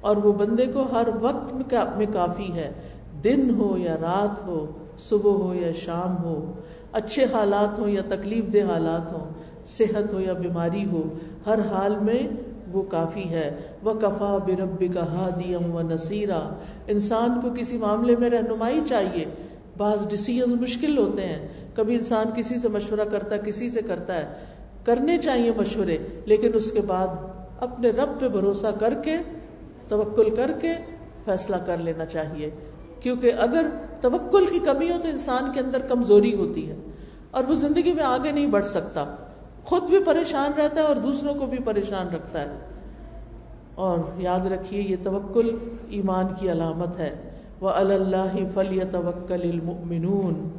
اور وہ بندے کو ہر وقت میں کافی ہے۔ دن ہو یا رات ہو، صبح ہو یا شام ہو، اچھے حالات ہوں یا تکلیف دہ حالات ہوں صحت ہو یا بیماری ہو، ہر حال میں وہ کافی ہے۔ وہ کفا برب کا ہادیم و نصیرہ انسان کو کسی معاملے میں رہنمائی چاہیے۔ بعض ڈسیزن مشکل ہوتے ہیں۔ کبھی انسان کسی سے مشورہ کرتا ہے، کسی سے کرتا ہے۔ کرنے چاہیے مشورے، لیکن اس کے بعد اپنے رب پہ بھروسہ کر کے، توکل کر کے فیصلہ کر لینا چاہیے۔ کیونکہ اگر توکل کی کمی ہو تو انسان کے اندر کمزوری ہوتی ہے اور وہ زندگی میں آگے نہیں بڑھ سکتا۔ خود بھی پریشان رہتا ہے اور دوسروں کو بھی پریشان رکھتا ہے۔ اور یاد رکھیے، یہ توکل ایمان کی علامت ہے۔ وہ اللہ فلی توکل المؤمنون۔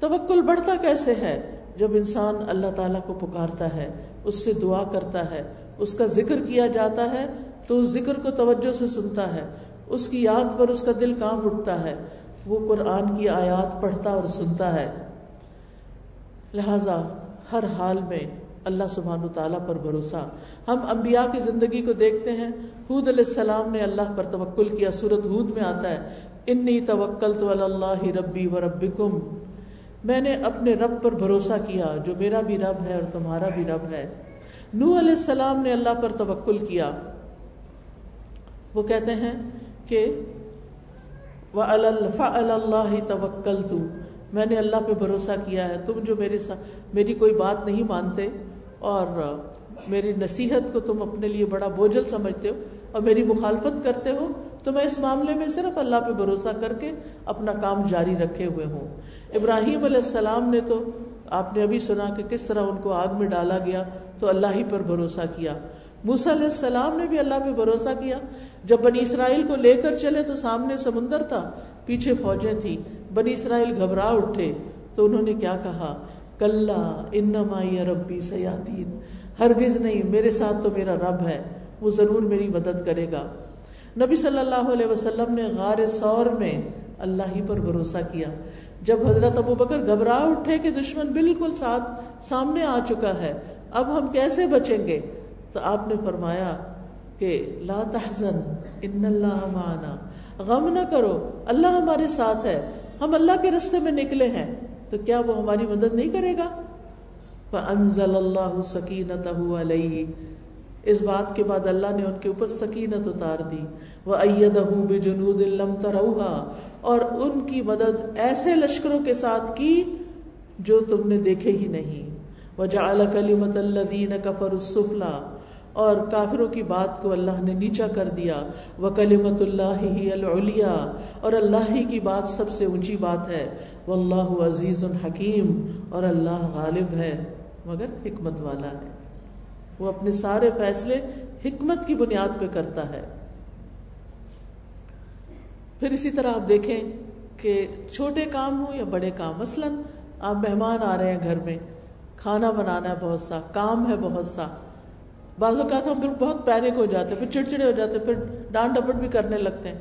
توکل بڑھتا کیسے ہے؟ جب انسان اللہ تعالیٰ کو پکارتا ہے، اس سے دعا کرتا ہے، اس کا ذکر کیا جاتا ہے، تو اس ذکر کو توجہ سے سنتا ہے۔ اس کی یاد پر اس کا دل کام اٹھتا ہے۔ وہ قرآن کی آیات پڑھتا اور سنتا ہے۔ لہذا ہر حال میں اللہ سبحان و تعالیٰ پر بھروسہ۔ ہم انبیاء کی زندگی کو دیکھتے ہیں۔ حود علیہ السلام نے اللہ پر توکل کیا۔ سورت حود میں آتا ہے، انی توکل تو اللہ ربی و ربکم میں نے اپنے رب پر بھروسہ کیا، جو میرا بھی رب ہے اور تمہارا بھی رب ہے۔ نو علیہ السلام نے اللہ پر توکل کیا۔ وہ کہتے ہیں کہ اللہ توکل تو میں نے اللہ پہ بھروسہ کیا ہے۔ تم جو میرے ساتھ میری کوئی بات نہیں مانتے اور میری نصیحت کو تم اپنے لیے بڑا بوجھل سمجھتے ہو اور میری مخالفت کرتے ہو، تو میں اس معاملے میں صرف اللہ پہ بھروسہ کر کے اپنا کام جاری رکھے ہوئے ہوں۔ ابراہیم علیہ السلام نے تو، آپ نے ابھی سنا کہ کس طرح ان کو آگ میں ڈالا گیا، تو اللہ ہی پر بھروسہ کیا۔ موسا علیہ السلام نے بھی اللہ پہ بھروسہ کیا۔ جب بنی اسرائیل کو لے کر چلے تو سامنے سمندر تھا، پیچھے فوجیں تھی بنی اسرائیل گھبرا اٹھے تو انہوں نے کیا کہا؟ کل انما یا ربی سیاتین، ہرگز نہیں، میرے ساتھ تو میرا رب ہے، وہ ضرور میری مدد کرے گا۔ نبی صلی اللہ علیہ وسلم نے غار سور میں اللہ ہی پر بھروسہ کیا۔ جب حضرت ابو بکر گھبرا اٹھے کہ دشمن بالکل ساتھ سامنے آ چکا ہے، اب ہم کیسے بچیں گے؟ تو آپ نے فرمایا کہ لا تحزن، ان اللہ معنا، غم نہ کرو، اللہ ہمارے ساتھ ہے۔ ہم اللہ کے رستے میں نکلے ہیں، تو کیا وہ ہماری مدد نہیں کرے گا؟ فَأَنزَلَ اللَّهُ سَكِينَتَهُ عَلَيْهِ۔ اس بات کے بعد اللہ نے ان کے اوپر سکینت اتار دی۔ وہ اور ان کی مدد ایسے لشکروں کے ساتھ کی جو تم نے دیکھے ہی نہیں۔ وہ کلیمت اللہ دین کفر السفلا اور کافروں کی بات کو اللہ نے نیچا کر دیا۔ وہ کلیمت اللہ ہی العلیا اور اللہ ہی کی بات سب سے اونچی بات ہے۔ وہ اللہ عزیز الحکیم اور اللہ غالب ہے، مگر حکمت والا ہے۔ وہ اپنے سارے فیصلے حکمت کی بنیاد پہ کرتا ہے۔ پھر اسی طرح آپ دیکھیں کہ چھوٹے کام ہوں یا بڑے کام، مثلا آپ مہمان آ رہے ہیں گھر میں، کھانا بنانا ہے بہت سا، کام ہے بہت سا۔ بعض اوقات ہم پھر بہت پینک ہو جاتے پھر چڑچڑے ہو جاتے پھر ڈانٹ ڈپٹ بھی کرنے لگتے ہیں۔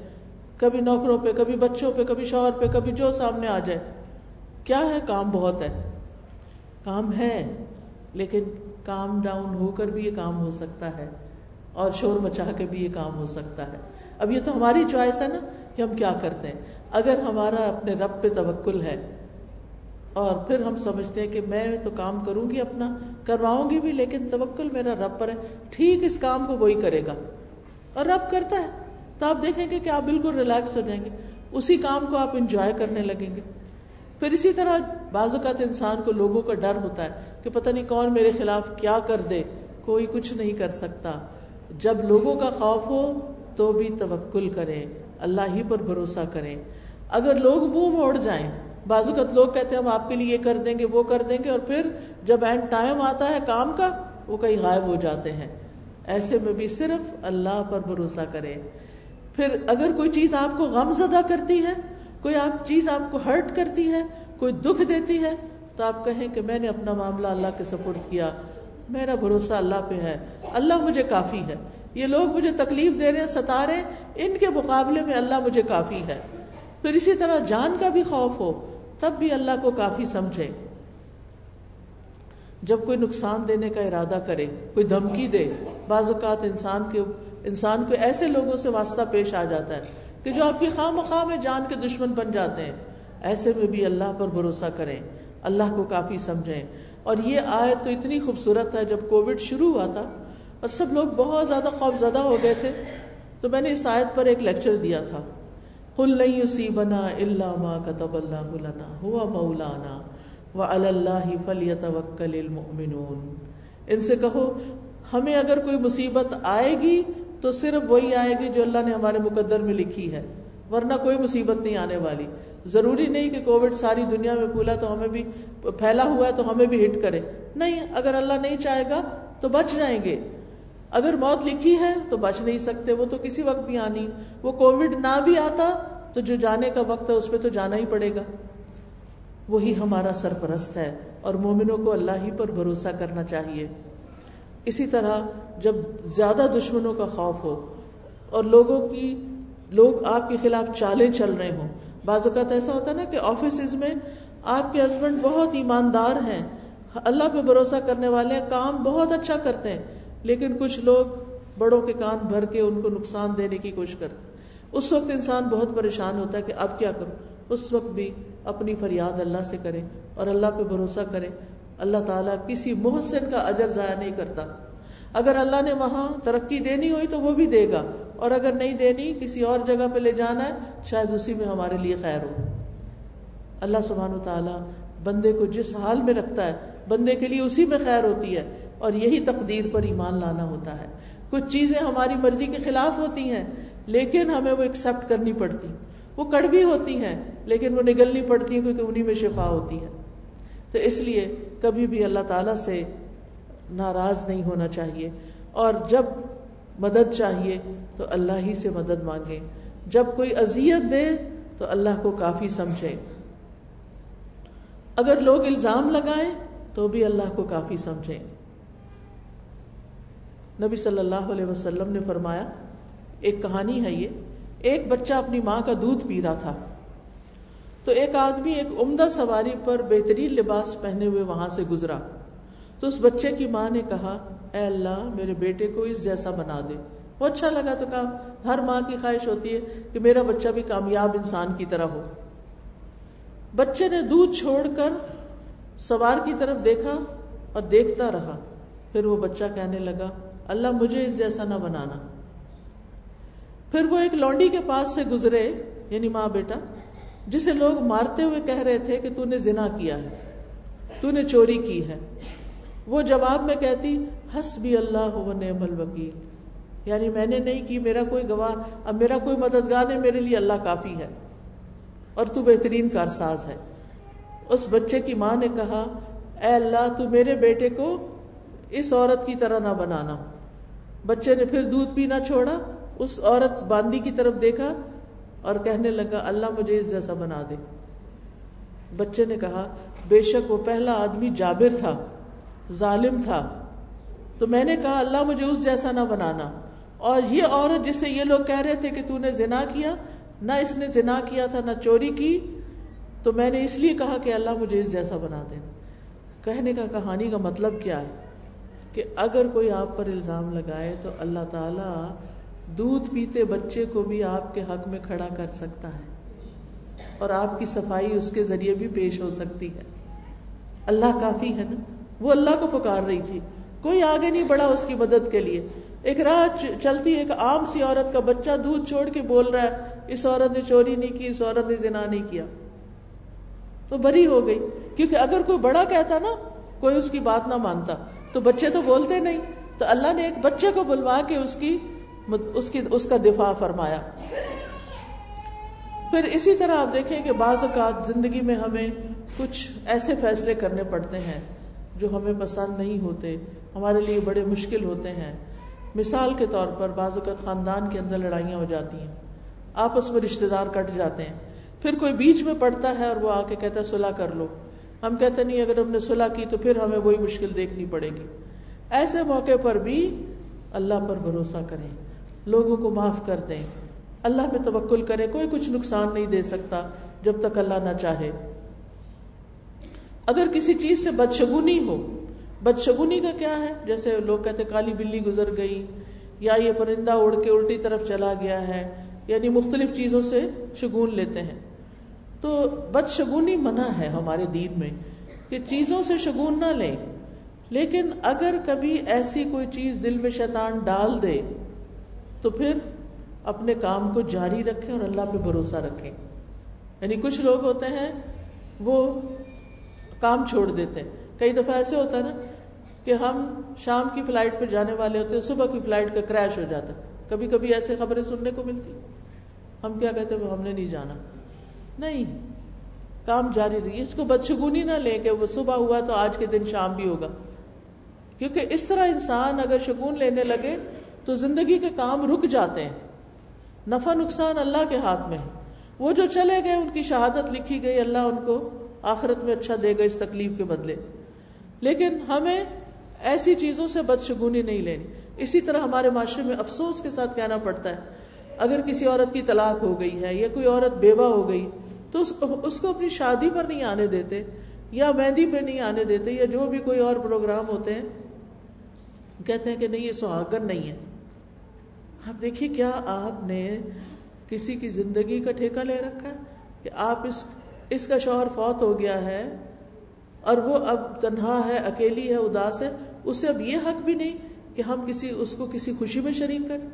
کبھی نوکروں پہ، کبھی بچوں پہ، کبھی شوہر پہ، کبھی جو سامنے آ جائے۔ کیا ہے؟ کام بہت ہے۔ کام ہے، لیکن کام ڈاؤن ہو کر بھی یہ کام ہو سکتا ہے۔ اور شور مچا کے بھی یہ کام ہو سکتا ہے۔ اب یہ تو ہماری چوائس ہے نا کہ ہم کیا کرتے ہیں۔ اگر ہمارا اپنے رب پہ توکل ہے اور پھر ہم سمجھتے ہیں کہ میں تو کام کروں گی اپنا، کرواؤں گی بھی، لیکن توکل میرا رب پر ہے۔ ٹھیک، اس کام کو وہی کرے گا۔ اور رب کرتا ہے۔ تو آپ دیکھیں گے کہ آپ بالکل ریلیکس ہو جائیں گے۔ اسی کام کو آپ انجوائے کرنے لگیں گے۔ پھر اسی طرح بعض اوقات انسان کو لوگوں کا ڈر ہوتا ہے کہ پتہ نہیں کون میرے خلاف کیا کر دے، کوئی کچھ نہیں کر سکتا۔ جب لوگوں کا خوف ہو تو بھی توکل کریں، اللہ ہی پر بھروسہ کریں۔ اگر لوگ منہ موڑ جائیں بعض اوقات لوگ کہتے ہیں ہم آپ کے لیے یہ کر دیں گے، وہ کر دیں گے، اور پھر جب اینڈ ٹائم آتا ہے کام کا، وہ کہیں غائب ہو جاتے ہیں۔ ایسے میں بھی صرف اللہ پر بھروسہ کریں۔ پھر اگر کوئی چیز آپ کو غم زدہ کرتی ہے، کوئی آپ چیز آپ کو ہرٹ کرتی ہے، کوئی دکھ دیتی ہے، تو آپ کہیں کہ میں نے اپنا معاملہ اللہ کے سپورٹ کیا۔ میرا بھروسہ اللہ پہ ہے۔ اللہ مجھے کافی ہے۔ یہ لوگ مجھے تکلیف دے رہے ہیں، ستا رہے ہیں۔ ان کے مقابلے میں اللہ مجھے کافی ہے۔ پھر اسی طرح جان کا بھی خوف ہو۔ تب بھی اللہ کو کافی سمجھے۔ جب کوئی نقصان دینے کا ارادہ کرے، کوئی دھمکی دے، بعض اوقات انسان کے، انسان کو ایسے لوگوں سے واسطہ پیش آ جاتا ہے کہ جو آپ کی خواہ مخواہ میں جان کے دشمن بن جاتے ہیں۔ ایسے میں بھی اللہ پر بھروسہ کریں۔ اللہ کو کافی سمجھیں۔ اور یہ آیت تو اتنی خوبصورت ہے، جب کووڈ شروع ہوا تھا اور سب لوگ بہت زیادہ خوف زدہ ہو گئے تھے، تو میں نے اس آیت پر ایک لیکچر دیا تھا۔ کل نہیں اسی بنا اللہ ماں کتب اللہ لنا ہوا مولانا و اللہ فلیت وکل المؤمنون۔ ان سے کہو، ہمیں اگر کوئی مصیبت آئے گی تو صرف وہی آئے گی جو اللہ نے ہمارے مقدر میں لکھی ہے، ورنہ کوئی مصیبت نہیں آنے والی۔ ضروری نہیں کہ کووڈ ساری دنیا میں پھولا تو ہمیں بھی پھیلا ہوا ہے تو ہمیں بھی ہٹ کرے۔ نہیں، اگر اللہ نہیں چاہے گا تو بچ جائیں گے۔ اگر موت لکھی ہے تو بچ نہیں سکتے، وہ تو کسی وقت بھی آنی۔ وہ کووڈ نہ بھی آتا تو جو جانے کا وقت ہے اس پہ تو جانا ہی پڑے گا۔ وہی ہمارا سرپرست ہے اور مومنوں کو اللہ ہی پر بھروسہ کرنا چاہیے۔ اسی طرح جب زیادہ دشمنوں کا خوف ہو اور لوگوں کی، لوگ آپ کے خلاف چالیں چل رہے ہوں۔ بعض اوقات ایسا ہوتا ہے نا کہ آفس میں آپ کے ہسبینڈ بہت ایماندار ہیں، اللہ پہ بھروسہ کرنے والے ہیں، کام بہت اچھا کرتے ہیں۔ لیکن کچھ لوگ بڑوں کے کان بھر کے ان کو نقصان دینے کی کوشش کرتے اس وقت انسان بہت پریشان ہوتا ہے کہ اب کیا کروں؟ اس وقت بھی اپنی فریاد اللہ سے کرے اور اللہ پہ بھروسہ کرے اللہ تعالیٰ کسی محسن کا اجر ضائع نہیں کرتا۔ اگر اللہ نے وہاں ترقی دینی ہوئی تو وہ بھی دے گا۔ اور اگر نہیں دینی، کسی اور جگہ پہ لے جانا ہے، شاید اسی میں ہمارے لیے خیر ہو۔ اللہ سبحان و تعالیٰ بندے کو جس حال میں رکھتا ہے، بندے کے لیے اسی میں خیر ہوتی ہے۔ اور یہی تقدیر پر ایمان لانا ہوتا ہے۔ کچھ چیزیں ہماری مرضی کے خلاف ہوتی ہیں، لیکن ہمیں وہ ایکسپٹ کرنی پڑتی۔ وہ کڑوی ہوتی ہیں، لیکن وہ نگلنی پڑتی ہیں کیونکہ انہیں میں شفا ہوتی ہے۔ تو اس لیے کبھی بھی اللہ تعالیٰ سے ناراض نہیں ہونا چاہیے۔ اور جب مدد چاہیے تو اللہ ہی سے مدد مانگے جب کوئی اذیت دے تو اللہ کو کافی سمجھے اگر لوگ الزام لگائیں تو بھی اللہ کو کافی سمجھیں۔ نبی صلی اللہ علیہ وسلم نے فرمایا، ایک کہانی ہے یہ، ایک بچہ اپنی ماں کا دودھ پی رہا تھا۔ تو ایک آدمی ایک عمدہ سواری پر بہترین لباس پہنے ہوئے وہاں سے گزرا۔ تو اس بچے کی ماں نے کہا، اے اللہ، میرے بیٹے کو اس جیسا بنا دے۔ وہ اچھا لگا تو کہا، ہر ماں کی خواہش ہوتی ہے کہ میرا بچہ بھی کامیاب انسان کی طرح ہو۔ بچے نے دودھ چھوڑ کر سوار کی طرف دیکھا اور دیکھتا رہا۔ پھر وہ بچہ کہنے لگا اللہ مجھے اس جیسا نہ بنانا۔ پھر وہ ایک لونڈی کے پاس سے گزرے یعنی ماں بیٹا، جسے لوگ مارتے ہوئے کہہ رہے تھے کہ تو نے زنا کیا ہے، تو نے چوری کی ہے۔ وہ جواب میں کہتی ہس بھی اللہ نعم الوکیل۔ یعنی میں نے نہیں کی، میرا کوئی گواہ، اب میرا کوئی مددگار نہیں، میرے لیے اللہ کافی ہے اور تو بہترین کارساز ہے۔ اس بچے کی ماں نے کہا، اے اللہ، تو میرے بیٹے کو اس عورت کی طرح نہ بنانا۔ بچے نے پھر دودھ پینا چھوڑا، اس عورت باندی کی طرف دیکھا اور کہنے لگا، اللہ مجھے اس جیسا بنا دے۔ بچے نے کہا، بے شک وہ پہلا آدمی جابر تھا، ظالم تھا۔ تو میں نے کہا، اللہ مجھے اس جیسا نہ بنانا۔ اور یہ عورت جسے یہ لوگ کہہ رہے تھے کہ تو نے زنا کیا، نہ اس نے زنا کیا تھا، نہ چوری کی، تو میں نے اس لیے کہا کہ اللہ مجھے اس جیسا بنا دے۔ کہنے کا کہانی کا مطلب کیا ہے؟ کہ اگر کوئی آپ پر الزام لگائے تو اللہ تعالی دودھ پیتے بچے کو بھی آپ کے حق میں کھڑا کر سکتا ہے اور آپ کی صفائی اس کے ذریعے بھی پیش ہو سکتی ہے۔ اللہ کافی ہے نا؟ وہ اللہ کو پکار رہی تھی۔ کوئی آگے نہیں بڑھا اس کی مدد کے لیے۔ ایک راہ چلتی ایک عام سی عورت کا بچہ دودھ چھوڑ کے بول رہا ہے، اس عورت نے چوری نہیں کی، اس عورت نے زنا نہیں کیا۔ تو بری ہو گئی۔ کیونکہ اگر کوئی بڑا کہتا نا، کوئی اس کی بات نہ مانتا۔ تو بچے تو بولتے نہیں، تو اللہ نے ایک بچے کو بلوا کے اس کی اس کی، اس کا دفاع فرمایا۔ پھر اسی طرح آپ دیکھیں کہ بعض اوقات زندگی میں ہمیں کچھ ایسے فیصلے کرنے پڑتے ہیں جو ہمیں پسند نہیں ہوتے، ہمارے لیے بڑے مشکل ہوتے ہیں۔ مثال کے طور پر بعض اوقات خاندان کے اندر لڑائیاں ہو جاتی ہیں، آپس میں رشتے دار کٹ جاتے ہیں۔ پھر کوئی بیچ میں پڑتا ہے اور وہ آ کے کہتا ہے صلاح کر لو۔ ہم کہتے نہیں اگر ہم نے صلاح کی تو پھر ہمیں وہی مشکل دیکھنی پڑے گی۔ ایسے موقع پر بھی اللہ پر بھروسہ کریں، لوگوں کو معاف کر دیں۔ اللہ پہ توکل کریں، کوئی کچھ نقصان نہیں دے سکتا جب تک اللہ نہ چاہے۔ اگر کسی چیز سے بدشگونی ہو، بدشگونی کا کیا ہے؟ جیسے لوگ کہتے کالی بلی گزر گئی یا یہ پرندہ اڑ کے الٹی طرف چلا گیا ہے یعنی مختلف چیزوں سے شگون لیتے ہیں۔ تو بدشگونی منع ہے ہمارے دین میں کہ چیزوں سے شگون نہ لیں۔ لیکن اگر کبھی ایسی کوئی چیز دل میں شیطان ڈال دے، تو پھر اپنے کام کو جاری رکھیں اور اللہ پہ بھروسہ رکھیں۔ یعنی کچھ لوگ ہوتے ہیں، وہ کام چھوڑ دیتے ہیں۔ کئی دفعہ ایسے ہوتا ہے نا کہ ہم شام کی فلائٹ پہ جانے والے ہوتے ہیں، صبح کی فلائٹ کا کریش ہو جاتا ہے۔ کبھی کبھی ایسے خبریں سننے کو ملتی۔ ہم کیا کہتے ہیں؟ ہم نے نہیں جانا۔ نہیں، کام جاری رہی۔ اس کو بدشگونی نہ لے کہ وہ صبح ہوا تو آج کے دن شام بھی ہوگا۔ کیونکہ اس طرح انسان اگر شگون لینے لگے تو زندگی کے کام رک جاتے ہیں۔ نفع نقصان اللہ کے ہاتھ میں ہے۔ وہ جو چلے گئے، ان کی شہادت لکھی گئی، اللہ ان کو آخرت میں اچھا دے گا اس تکلیف کے بدلے۔ لیکن ہمیں ایسی چیزوں سے بدشگونی نہیں لینی۔ اسی طرح ہمارے معاشرے میں افسوس کے ساتھ کہنا پڑتا ہے، اگر کسی عورت کی طلاق ہو گئی ہے یا کوئی عورت بیوہ ہو گئی تو اس کو اپنی شادی پر نہیں آنے دیتے، یا مہندی پہ نہیں آنے دیتے، یا جو بھی کوئی اور پروگرام ہوتے ہیں، کہتے ہیں کہ نہیں، یہ سہاگن نہیں ہے۔ آپ دیکھیے کیا آپ نے کسی کی زندگی کا ٹھیکہ لے رکھا ہے کہ آپ اس اس کا شوہر فوت ہو گیا ہے اور وہ اب تنہا ہے، اکیلی ہے، اداس ہے، اسے اب یہ حق بھی نہیں کہ ہم کسی اس کو کسی خوشی میں شریک کریں۔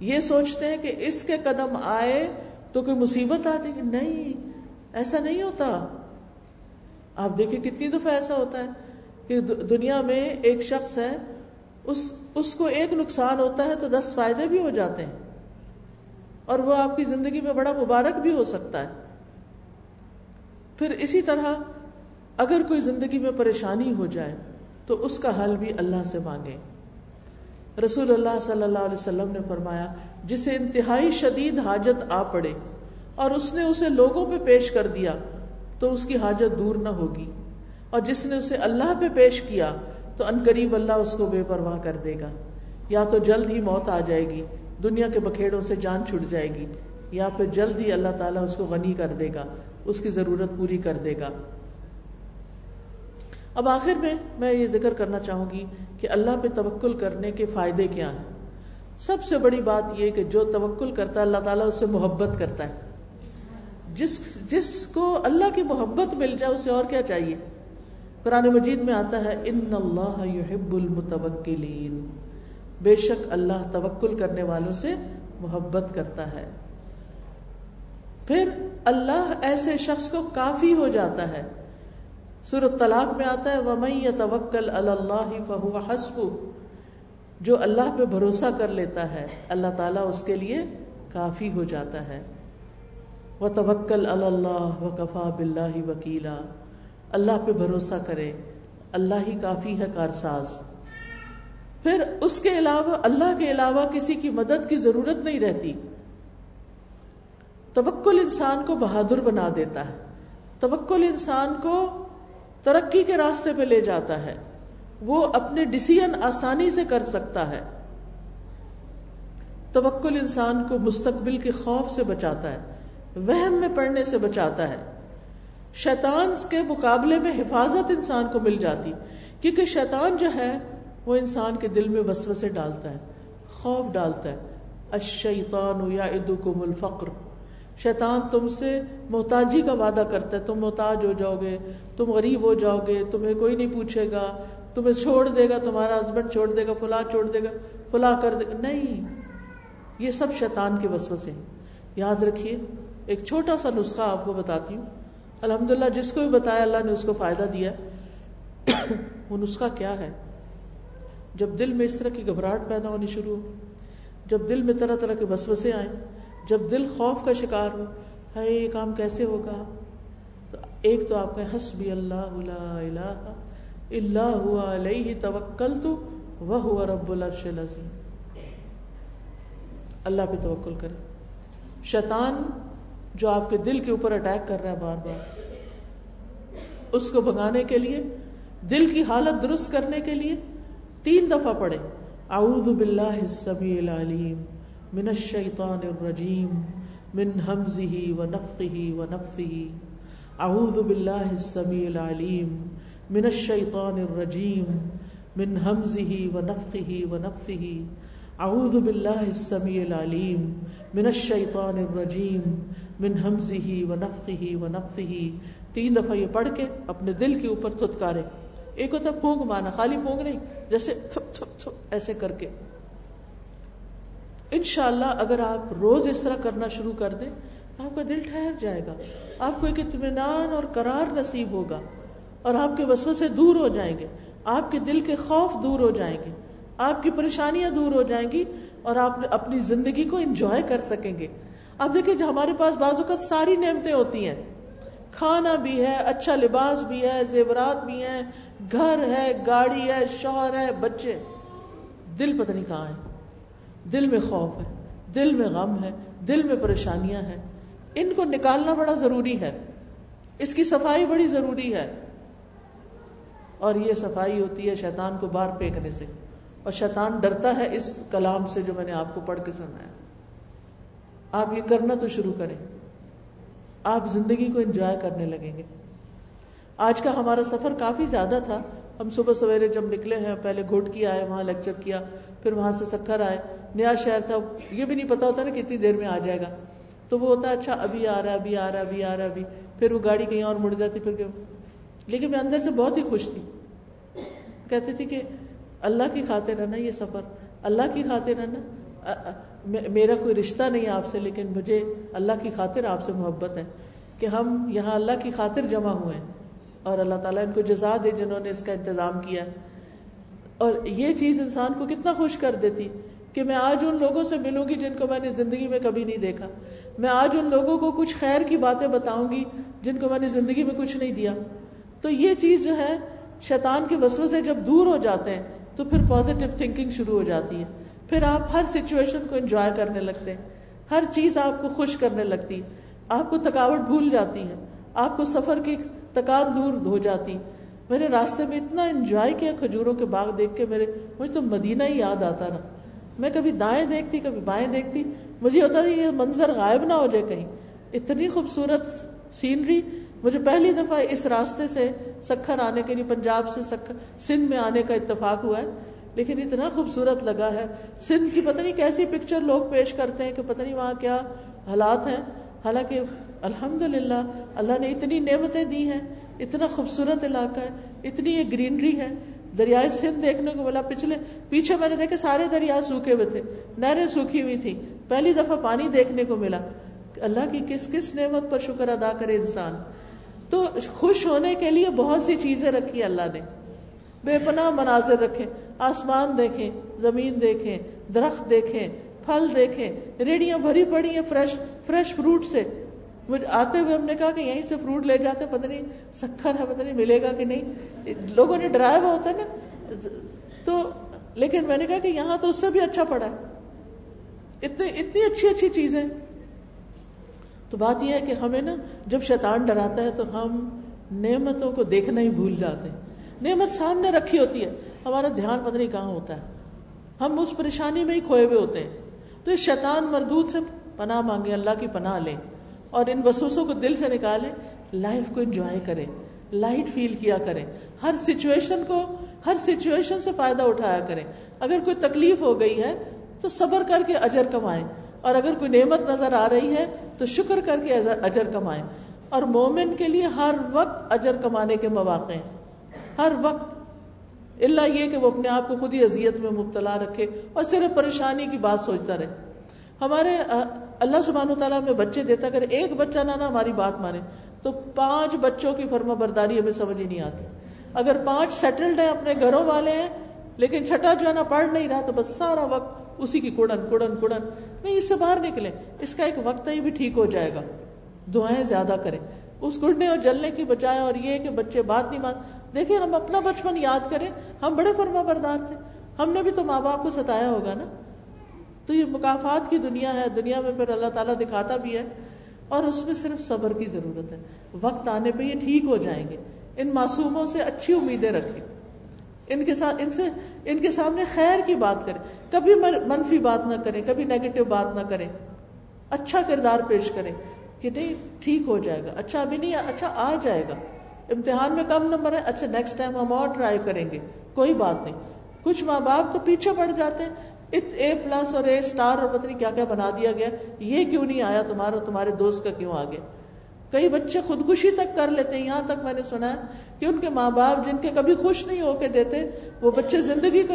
یہ سوچتے ہیں کہ اس کے قدم آئے تو کوئی مصیبت آ جائے گی نہیں، ایسا نہیں ہوتا۔ آپ دیکھیں کتنی دفعہ ایسا ہوتا ہے کہ دنیا میں ایک شخص ہے، اس اس کو ایک نقصان ہوتا ہے تو دس فائدے بھی ہو جاتے ہیں۔ اور وہ آپ کی زندگی میں بڑا مبارک بھی ہو سکتا ہے۔ پھر اسی طرح اگر کوئی زندگی میں پریشانی ہو جائے تو اس کا حل بھی اللہ سے مانگے رسول اللہ صلی اللہ علیہ وسلم نے فرمایا جسے انتہائی شدید حاجت آ پڑے اور اس نے اسے لوگوں پہ پیش کر دیا، تو اس کی حاجت دور نہ ہوگی۔ اور جس نے اسے اللہ پہ پیش کیا، تو ان قریب اللہ اس کو بے پرواہ کر دے گا۔ یا تو جلد ہی موت آ جائے گی، دنیا کے بکھیڑوں سے جان چھٹ جائے گی، یا پھر جلد ہی اللہ تعالیٰ اس کو غنی کر دے گا، اس کی ضرورت پوری کر دے گا۔ اب آخر میں میں یہ ذکر کرنا چاہوں گی کہ اللہ پہ توکل کرنے کے فائدے کیا ہیں۔ سب سے بڑی بات یہ کہ جو توکل کرتا ہے، اللہ تعالیٰ اس سے محبت کرتا ہے۔ جس جس کو اللہ کی محبت مل جائے، اسے اور کیا چاہیے؟ قرآن مجید میں آتا ہے، ان اللہ يحب المتوکلین بے شک اللہ توکل کرنے والوں سے محبت کرتا ہے۔ پھر اللہ ایسے شخص کو کافی ہو جاتا ہے۔ سورت طلاق میں آتا ہے، وَمَن توکل اللہ فہو حسب جو اللہ پہ بھروسہ کر لیتا ہے، اللہ تعالیٰ اس کے لیے کافی ہو جاتا ہے۔ وہ توکل اللہ و کفا بلّہ وکیلا۔ اللہ پہ بھروسہ کرے۔ اللہ ہی کافی ہے کارساز۔ پھر اس کے علاوہ، اللہ کے علاوہ کسی کی مدد کی ضرورت نہیں رہتی۔ توکل انسان کو بہادر بنا دیتا ہے۔ توکل انسان کو ترقی کے راستے پہ لے جاتا ہے۔ وہ اپنے ڈسیزن آسانی سے کر سکتا ہے۔ توکل انسان کو مستقبل کے خوف سے بچاتا ہے، وہم میں پڑنے سے بچاتا ہے۔ شیطان کے مقابلے میں حفاظت انسان کو مل جاتی، کیونکہ شیطان جو ہے، وہ انسان کے دل میں وسوسے ڈالتا ہے، خوف ڈالتا ہے۔ الشیطان یا ادکم الفقر۔ شیطان تم سے محتاجی کا وعدہ کرتا ہے، تم محتاج ہو جاؤ گے، تم غریب ہو جاؤ گے، تمہیں کوئی نہیں پوچھے گا۔ تمہیں چھوڑ دے گا، تمہارا ہسبینڈ چھوڑ دے گا، فلاں چھوڑ دے گا، فلاں کر دے گا۔ نہیں، یہ سب شیطان کے وسوسے ہیں۔ یاد رکھیے، ایک چھوٹا سا نسخہ آپ کو بتاتی ہوں۔ الحمد للہ جس کو بھی بتایا، اللہ نے اس کو فائدہ دیا۔ وہ نسخہ کیا ہے؟ جب دل میں اس طرح کی گھبراہٹ پیدا ہونی شروع ہو، جب دل میں طرح طرح کے بسوسے آئے جب دل خوف کا شکار ہو ہے یہ کام کیسے ہوگا؟ تو ایک تو آپ کہیں، حسبی اللہ لا الہ اللہ ہوا علیہ توکل تو وہ ہوا رب العرش العظیم اللہ پہ توکل کرے شیطان جو آپ کے دل کے اوپر اٹیک کر رہا ہے بار بار، اس کو بھگانے کے لیے، دل کی حالت درست کرنے کے لیے تین دفعہ پڑھے اعوذ باللہ السمیع العلیم، من الشیطان الرجیم، من حمزه ونفخه ونفثه اعوذ باللہ السمیع العلیم من الشیطان الرجیم من حمزه ونفخه ونفثه اعوذ باللہ السمیع العلیم. من الشیطان الرجیم من حمزه ونفخه ونفثه تین دفعہ یہ پڑھ کے اپنے دل کے اوپر تھتکارے. ایک ہوتا پھونک مانا خالی پھونک نہیں، جیسے تھپ تھپ تھپ ایسے کر کے. انشاءاللہ اگر آپ روز اس طرح کرنا شروع کر دیں، آپ کا دل ٹھہر جائے گا، آپ کو ایک اطمینان اور قرار نصیب ہوگا. اور آپ کے وسو سے دور ہو جائیں گے۔ آپ کے دل کے خوف دور ہو جائیں گے۔ آپ کی پریشانیاں دور ہو جائیں گی اور آپ اپنی زندگی کو انجوائے کر سکیں گے۔ اب دیکھیں جو ہمارے پاس بازو کا ساری نعمتیں ہوتی ہیں۔ کھانا بھی ہے اچھا لباس بھی ہے، زیورات بھی ہیں، گھر ہے، گاڑی ہے، شوہر ہے، بچے۔ دل پتہ نہیں کہاں ہے۔ دل میں خوف ہے، دل میں غم ہے، دل میں پریشانیاں ہیں۔ ان کو نکالنا بڑا ضروری ہے۔ اس کی صفائی بڑی ضروری ہے۔ اور یہ صفائی ہوتی ہے شیطان کو باہر پھینکنے سے۔ اور شیطان ڈرتا ہے اس کلام سے جو میں نے آپ کو پڑھ کے سنا ہے آپ یہ کرنا تو شروع کریں۔ آپ زندگی کو انجوائے کرنے لگیں گے۔ آج کا ہمارا سفر کافی زیادہ تھا۔ ہم صبح سویرے جب نکلے ہیں، پہلے گھوٹ کیا آئے، وہاں لیکچر کیا، پھر وہاں سے سکھر آئے۔ نیا شہر تھا۔ یہ بھی نہیں پتا ہوتا نا کتنی دیر میں آ جائے گا۔ تو وہ ہوتا ہے اچھا ابھی آ رہا ابھی آ رہا ابھی آ رہا ابھی۔ پھر وہ گاڑی کہیں اور مڑ جاتی، پھر لیکن میں اندر سے بہت ہی خوش تھی۔ کہتی تھی کہ اللہ کی خاطر رہنا یہ سفر۔ اللہ کی خاطر رہنا میرا کوئی رشتہ نہیں آپ سے، لیکن مجھے اللہ کی خاطر آپ سے محبت ہے کہ ہم یہاں اللہ کی خاطر جمع ہوئے ہیں۔ اور اللہ تعالیٰ ان کو جزا دے جنہوں نے اس کا انتظام کیا۔ اور یہ چیز انسان کو کتنا خوش کر دیتی کہ میں آج ان لوگوں سے ملوں گی جن کو میں نے زندگی میں کبھی نہیں دیکھا۔ میں آج ان لوگوں کو کچھ خیر کی باتیں بتاؤں گی جن کو میں نے زندگی میں کچھ نہیں دیا۔ تو یہ چیز جو ہے، شیطان کے وسو سے جب دور ہو جاتے ہیں، تو پھر پازیٹیو تھنکنگ شروع ہو جاتی ہے۔ پھر آپ ہر سچویشن کو انجوائے کرنے لگتے ہیں۔ ہر چیز آپ کو خوش کرنے لگتی ہے۔ آپ کو تھکاوٹ بھول جاتی ہے۔ آپ کو سفر کی تکان دور ہو جاتی میں نے راستے میں اتنا انجوائے کیا کھجوروں کے باغ دیکھ کے، میرے، مجھے تو مدینہ ہی یاد آتا نا میں کبھی دائیں دیکھتی، کبھی بائیں دیکھتی۔ مجھے ہوتا تھا یہ منظر غائب نہ ہو جائے کہیں۔ اتنی خوبصورت سینری مجھے پہلی دفعہ اس راستے سے سکھر آنے کے لیے، پنجاب سے سکھر، سندھ میں آنے کا اتفاق ہوا ہے، لیکن اتنا خوبصورت لگا ہے۔ سندھ کی پتہ نہیں کیسی پکچر لوگ پیش کرتے ہیں کہ پتہ نہیں وہاں کیا حالات ہیں۔ حالانکہ الحمد للہ اللہ نے اتنی نعمتیں دی ہیں، اتنا خوبصورت علاقہ ہے، اتنی یہ گرینری ہے۔ دریائے سندھ دیکھنے کو ملا۔ پچھلے، پیچھے میں نے دیکھے سارے دریا سوکھے ہوئے تھے، نہریں سوکھی ہوئی تھی پہلی دفعہ پانی دیکھنے کو ملا۔ اللہ کی کس کس نعمت پر شکر ادا کرے انسان؟ تو خوش ہونے کے لیے بہت سی چیزیں رکھی اللہ نے۔ بے پناہ مناظر رکھے آسمان دیکھیں، زمین دیکھیں، درخت دیکھیں، پھل دیکھیں ریڑیاں بھری پڑی ہیں فریش فریش فروٹ سے۔ مجھے آتے ہوئے ہم نے کہا کہ یہیں سے فروٹ لے جاتے، پتہ نہیں سکھر ہے، پتہ نہیں ملے گا کہ نہیں۔ لوگوں نے ڈرایا ہوا ہوتا ہے نا۔ تو لیکن میں نے کہا کہ یہاں تو اس سے بھی اچھا پڑا ہے۔ اتنی اتنی اچھی اچھی چیزیں۔ تو بات یہ ہے کہ ہمیں نا جب شیطان ڈراتا ہے تو ہم نعمتوں کو دیکھنا ہی بھول جاتے ہیں۔ نعمت سامنے رکھی ہوتی ہے۔ ہمارا دھیان پتہ نہیں کہاں ہوتا ہے۔ ہم اس پریشانی میں ہی کھوئے ہوئے ہوتے ہیں۔ تو اس شیطان مردود سے پناہ مانگے، اللہ کی پناہ لیں اور ان وسوسوں کو دل سے نکالیں لائف کو انجوائے کریں لائٹ فیل کیا کریں ہر سچویشن کو، ہر سچویشن سے فائدہ اٹھایا کریں اگر کوئی تکلیف ہو گئی ہے تو صبر کر کے اجر کمائیں۔ اور اگر کوئی نعمت نظر آ رہی ہے تو شکر کر کے اجر کمائیں۔ اور مومن کے لیے ہر وقت اجر کمانے کے مواقع ہیں۔ ہر وقت۔ اللہ یہ کہ وہ اپنے آپ کو خود ہی اذیت میں مبتلا رکھے اور صرف پریشانی کی بات سوچتا رہے۔ ہمارے اللہ سبحانہ تعالیٰ میں بچے دیتا اگر ایک بچہ نہ ہماری بات مانے، تو پانچ بچوں کی فرما برداری ہمیں سمجھ ہی نہیں آتی۔ اگر پانچ سیٹلڈ ہیں، اپنے گھروں والے ہیں، لیکن چھٹا جو ہے نا، پڑھ نہیں رہا، تو بس سارا وقت اسی کی کڑن کڑن کڑن نہیں، اس سے باہر نکلے اس کا ایک وقت ہی بھی ٹھیک ہو جائے گا۔ دعائیں زیادہ کریں۔ اس گڑنے اور جلنے کی بجائے اور یہ کہ بچے بات نہیں مان۔ دیکھیں، ہم اپنا بچپن یاد کریں۔ ہم بڑے فرما بردار تھے۔ ہم نے بھی تو ماں باپ کو ستایا ہوگا نا۔ تو یہ مقافات کی دنیا ہے۔ دنیا میں پھر اللہ تعالیٰ دکھاتا بھی ہے۔ اور اس میں صرف صبر کی ضرورت ہے۔ وقت آنے پہ یہ ٹھیک ہو جائیں گے۔ ان معصوموں سے اچھی امیدیں رکھیں۔ ان کے ساتھ ان سے، ان کے سامنے خیر کی بات کریں۔ کبھی منفی بات نہ کریں، کبھی نیگیٹو بات نہ کریں۔ اچھا کردار پیش کریں کہ نہیں، ٹھیک ہو جائے گا۔ اچھا ابھی نہیں اچھا آ جائے گا۔ امتحان میں کم نمبر ہے اچھا نیکسٹ ٹائم ہم اور ٹرائی کریں گے۔ کوئی بات نہیں۔ کچھ ماں باپ تو پیچھے پڑ جاتے ہیں۔ اے پلس اور اے اسٹار اور پتہ نہیں کیا کیا بنا دیا گیا۔ یہ کیوں نہیں آیا تمہارا، تمہارے دوست کا کیوں آ گیا؟ کئی بچے خودکشی تک کر لیتے ہیں۔ یہاں تک میں نے سنا ہے کہ ان کے ماں باپ جن کے کبھی خوش نہیں ہو کے دیتے، وہ بچے زندگی کو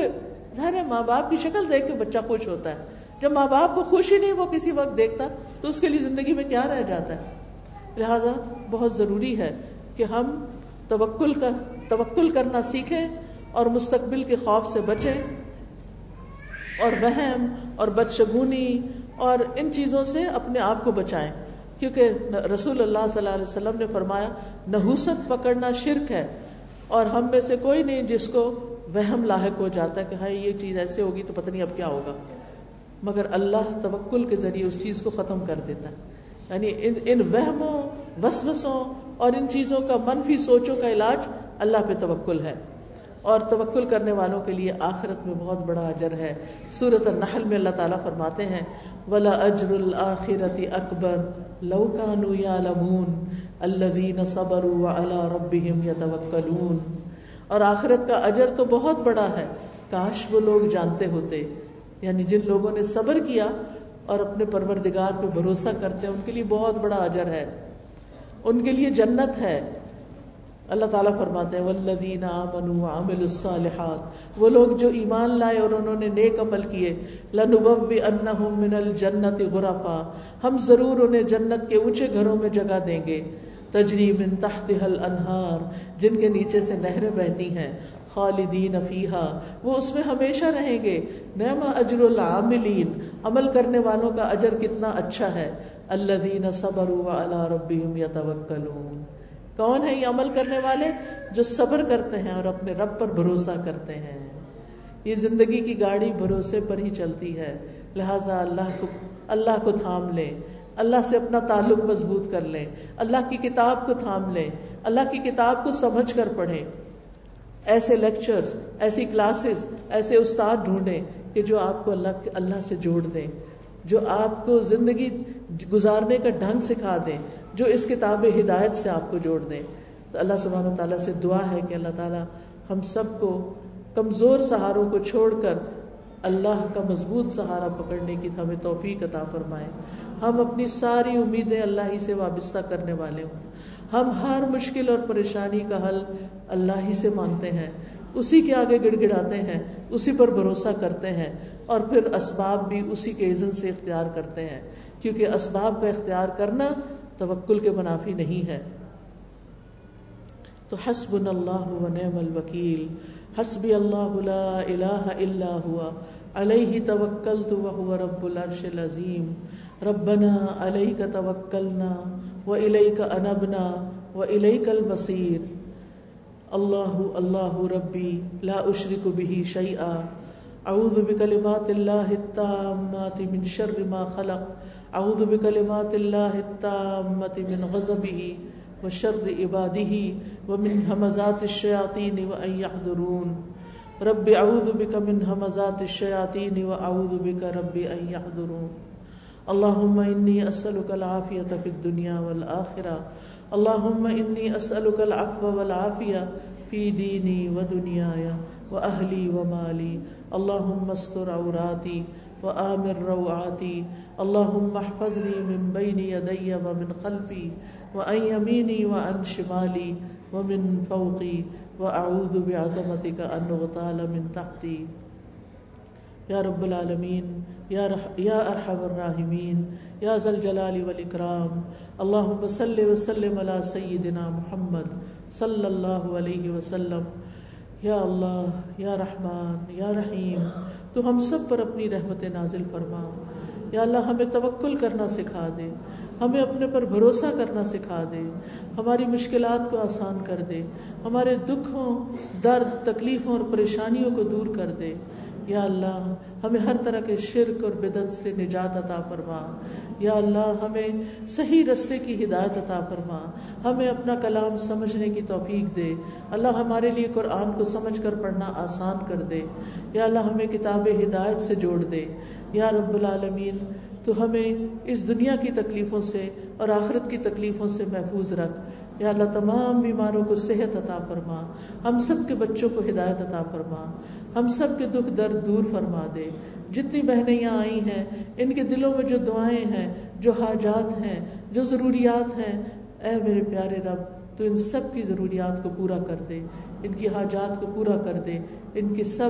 ظاہر ہے، ماں باپ کی شکل دیکھ کے بچہ خوش ہوتا ہے۔ جب ماں باپ کو خوش ہی نہیں وہ کسی وقت دیکھتا، تو اس کے لیے زندگی میں کیا رہ جاتا ہے؟ لہذا بہت ضروری ہے کہ ہم توکل کا، توکل کرنا سیکھیں اور مستقبل کے خوف سے بچیں۔ اور وہم اور بدشگونی اور ان چیزوں سے اپنے آپ کو بچائیں۔ کیونکہ رسول اللہ صلی اللہ علیہ وسلم نے فرمایا، نحوست پکڑنا شرک ہے، اور ہم میں سے کوئی نہیں جس کو وہم لاحق ہو جاتا ہے کہ ہاں یہ چیز ایسے ہوگی تو پتہ نہیں اب کیا ہوگا۔ مگر اللہ توکل کے ذریعے اس چیز کو ختم کر دیتا ہے۔ یعنی ان ان وہموں، وسوسوں اور ان چیزوں کا، منفی سوچوں کا علاج اللہ پہ توکل ہے۔ اور توکل کرنے والوں کے لیے آخرت میں بہت بڑا اجر ہے۔ صورت النحل میں اللہ تعالیٰ فرماتے ہیں، ولا اجر الآخرت اکبر لوکانو یا لمون الذین صبروا علی ربهم یتوکلون اور آخرت کا اجر تو بہت بڑا ہے۔ کاش وہ لوگ جانتے ہوتے یعنی جن لوگوں نے صبر کیا اور اپنے پروردگار پہ بھروسہ کرتے ہیں ان کے لیے بہت بڑا اجر ہے۔ ان کے لیے جنت ہے۔ اللہ تعالیٰ فرماتے ہیں والذین آمنوا وعملوا الصالحات، وہ لوگ جو ایمان لائے اور انہوں نے نیک عمل کیے لنبوئنہم من الجنت غرفا، ہم ضرور انہیں جنت کے اونچے گھروں میں جگہ دیں گے۔ تجری من تحتها الانہار، جن کے نیچے سے نہریں بہتی ہیں۔ خالدین فیہا، وہ اس میں ہمیشہ رہیں گے۔ نعم اجر العاملین، عمل کرنے والوں کا اجر کتنا اچھا ہے۔ الذین صبروا علی ربهم یتوکلون کون ہے یہ عمل کرنے والے؟ جو صبر کرتے ہیں اور اپنے رب پر بھروسہ کرتے ہیں۔ یہ زندگی کی گاڑی بھروسے پر ہی چلتی ہے۔ لہذا اللہ کو اللہ کو تھام لیں اللہ سے اپنا تعلق مضبوط کر لیں اللہ کی کتاب کو تھام لیں اللہ کی کتاب کو سمجھ کر پڑھیں ایسے لیکچرز ایسی کلاسز ایسے استاد ڈھونڈیں کہ جو آپ کو اللہ اللہ سے جوڑ دیں جو آپ کو زندگی گزارنے کا ڈھنگ سکھا دیں جو اس کتاب ہدایت سے آپ کو جوڑ دیں تو اللہ سبحانہ و تعالیٰ سے دعا ہے کہ اللہ تعالیٰ ہم سب کو کمزور سہاروں کو چھوڑ کر اللہ کا مضبوط سہارا پکڑنے کی ہمیں توفیق عطا فرمائے۔ ہم اپنی ساری امیدیں اللہ ہی سے وابستہ کرنے والے ہوں۔ ہم ہر مشکل اور پریشانی کا حل اللہ ہی سے مانگتے ہیں۔ اسی کے آگے گڑ گڑاتے ہیں، اسی پر بھروسہ کرتے ہیں اور پھر اسباب بھی اسی کے عزن سے اختیار کرتے ہیں۔ کیونکہ اسباب کا اختیار کرنا توکل کے منافی نہیں ہے۔ تو حسب اللہ و نعم الوکیل، حسبی اللہ لا الہ الا ہوا، علیہ توکلت وهو رب العرش العظیم۔ ربنا عليك توكلنا وإليك أنبنا وإليك المصير الله الله ربي لا أشرك به شيئا أعوذ بكلمات الله التامات من شر ما خلق۔ أعوذ بكلمات الله التامة من غضبه وشر عباده ومن همزات الشياطين وأن يحضرون. رب أعوذ بك من همزات الشياطين وأعوذ بك رب أن يحضرون. اللهم إني أسألك العافية في الدنيا والآخرة. اللهم إني أسألك العفو والعافية في ديني ودنياي وأهلي ومالي. اللهم استر عوراتي وآمن روعاتي. اللهم احفظني من بين يدي ومن خلفي وعن يميني وعن شمالي ومن فوقي وأعوذ بعظمتك أن أغتال من تحتي. یا رب العالمین یا رح یا ارحم الراحمین یا ذل جلال والاکرام اللہم صلی وسلم علی سیدنا محمد صلی اللہ علیہ وسلم. یا اللہ یا رحمان یا رحیم تو ہم سب پر اپنی رحمت نازل فرما۔ یا اللہ، ہمیں توکل کرنا سکھا دے۔ ہمیں اپنے پر بھروسہ کرنا سکھا دے۔ ہماری مشکلات کو آسان کر دے۔ ہمارے دکھوں، درد، تکلیفوں اور پریشانیوں کو دور کر دے۔ یا اللہ، ہمیں ہر طرح کے شرک اور بدت سے نجات عطا فرما۔ یا اللہ، ہمیں صحیح رستے کی ہدایت عطا فرما۔ ہمیں اپنا کلام سمجھنے کی توفیق دے۔ اللہ، ہمارے لیے قرآن کو سمجھ کر پڑھنا آسان کر دے۔ یا اللہ، ہمیں کتاب ہدایت سے جوڑ دے۔ یا رب العالمین، تو ہمیں اس دنیا کی تکلیفوں سے اور آخرت کی تکلیفوں سے محفوظ رکھ۔ یا اللہ، تمام بیماروں کو صحت عطا فرما۔ ہم سب کے بچوں کو ہدایت عطا فرما۔ ہم سب کے دکھ درد دور فرما دے۔ جتنی بہنیں یہاں آئی ہیں، ان کے دلوں میں جو دعائیں ہیں، جو حاجات ہیں، جو ضروریات ہیں، اے میرے پیارے رب، تو ان سب کی ضروریات کو پورا کر دے۔ ان کی حاجات کو پورا کر دے۔ ان کی سب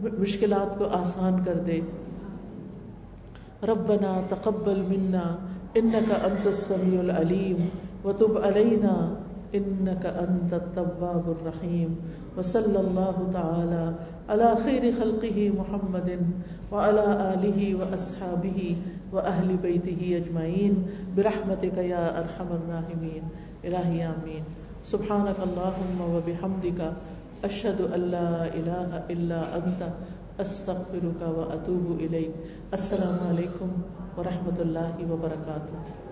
مشکلات کو آسان کر دے۔ ربنا تقبل منا انك انت السميع العليم وتب علينا انك انت التواب الرحيم وصلى الله تعالى على خير خلقه محمد وعلى اله واصحابه واهل بيته اجمعين برحمتك يا ارحم الراحمين. الهي امين سبحانك اللهم وبحمدك اشهد ان لا اله الا انت استغفرك واتوب اليك السلام علیکم ورحمۃ اللہ وبرکاتہ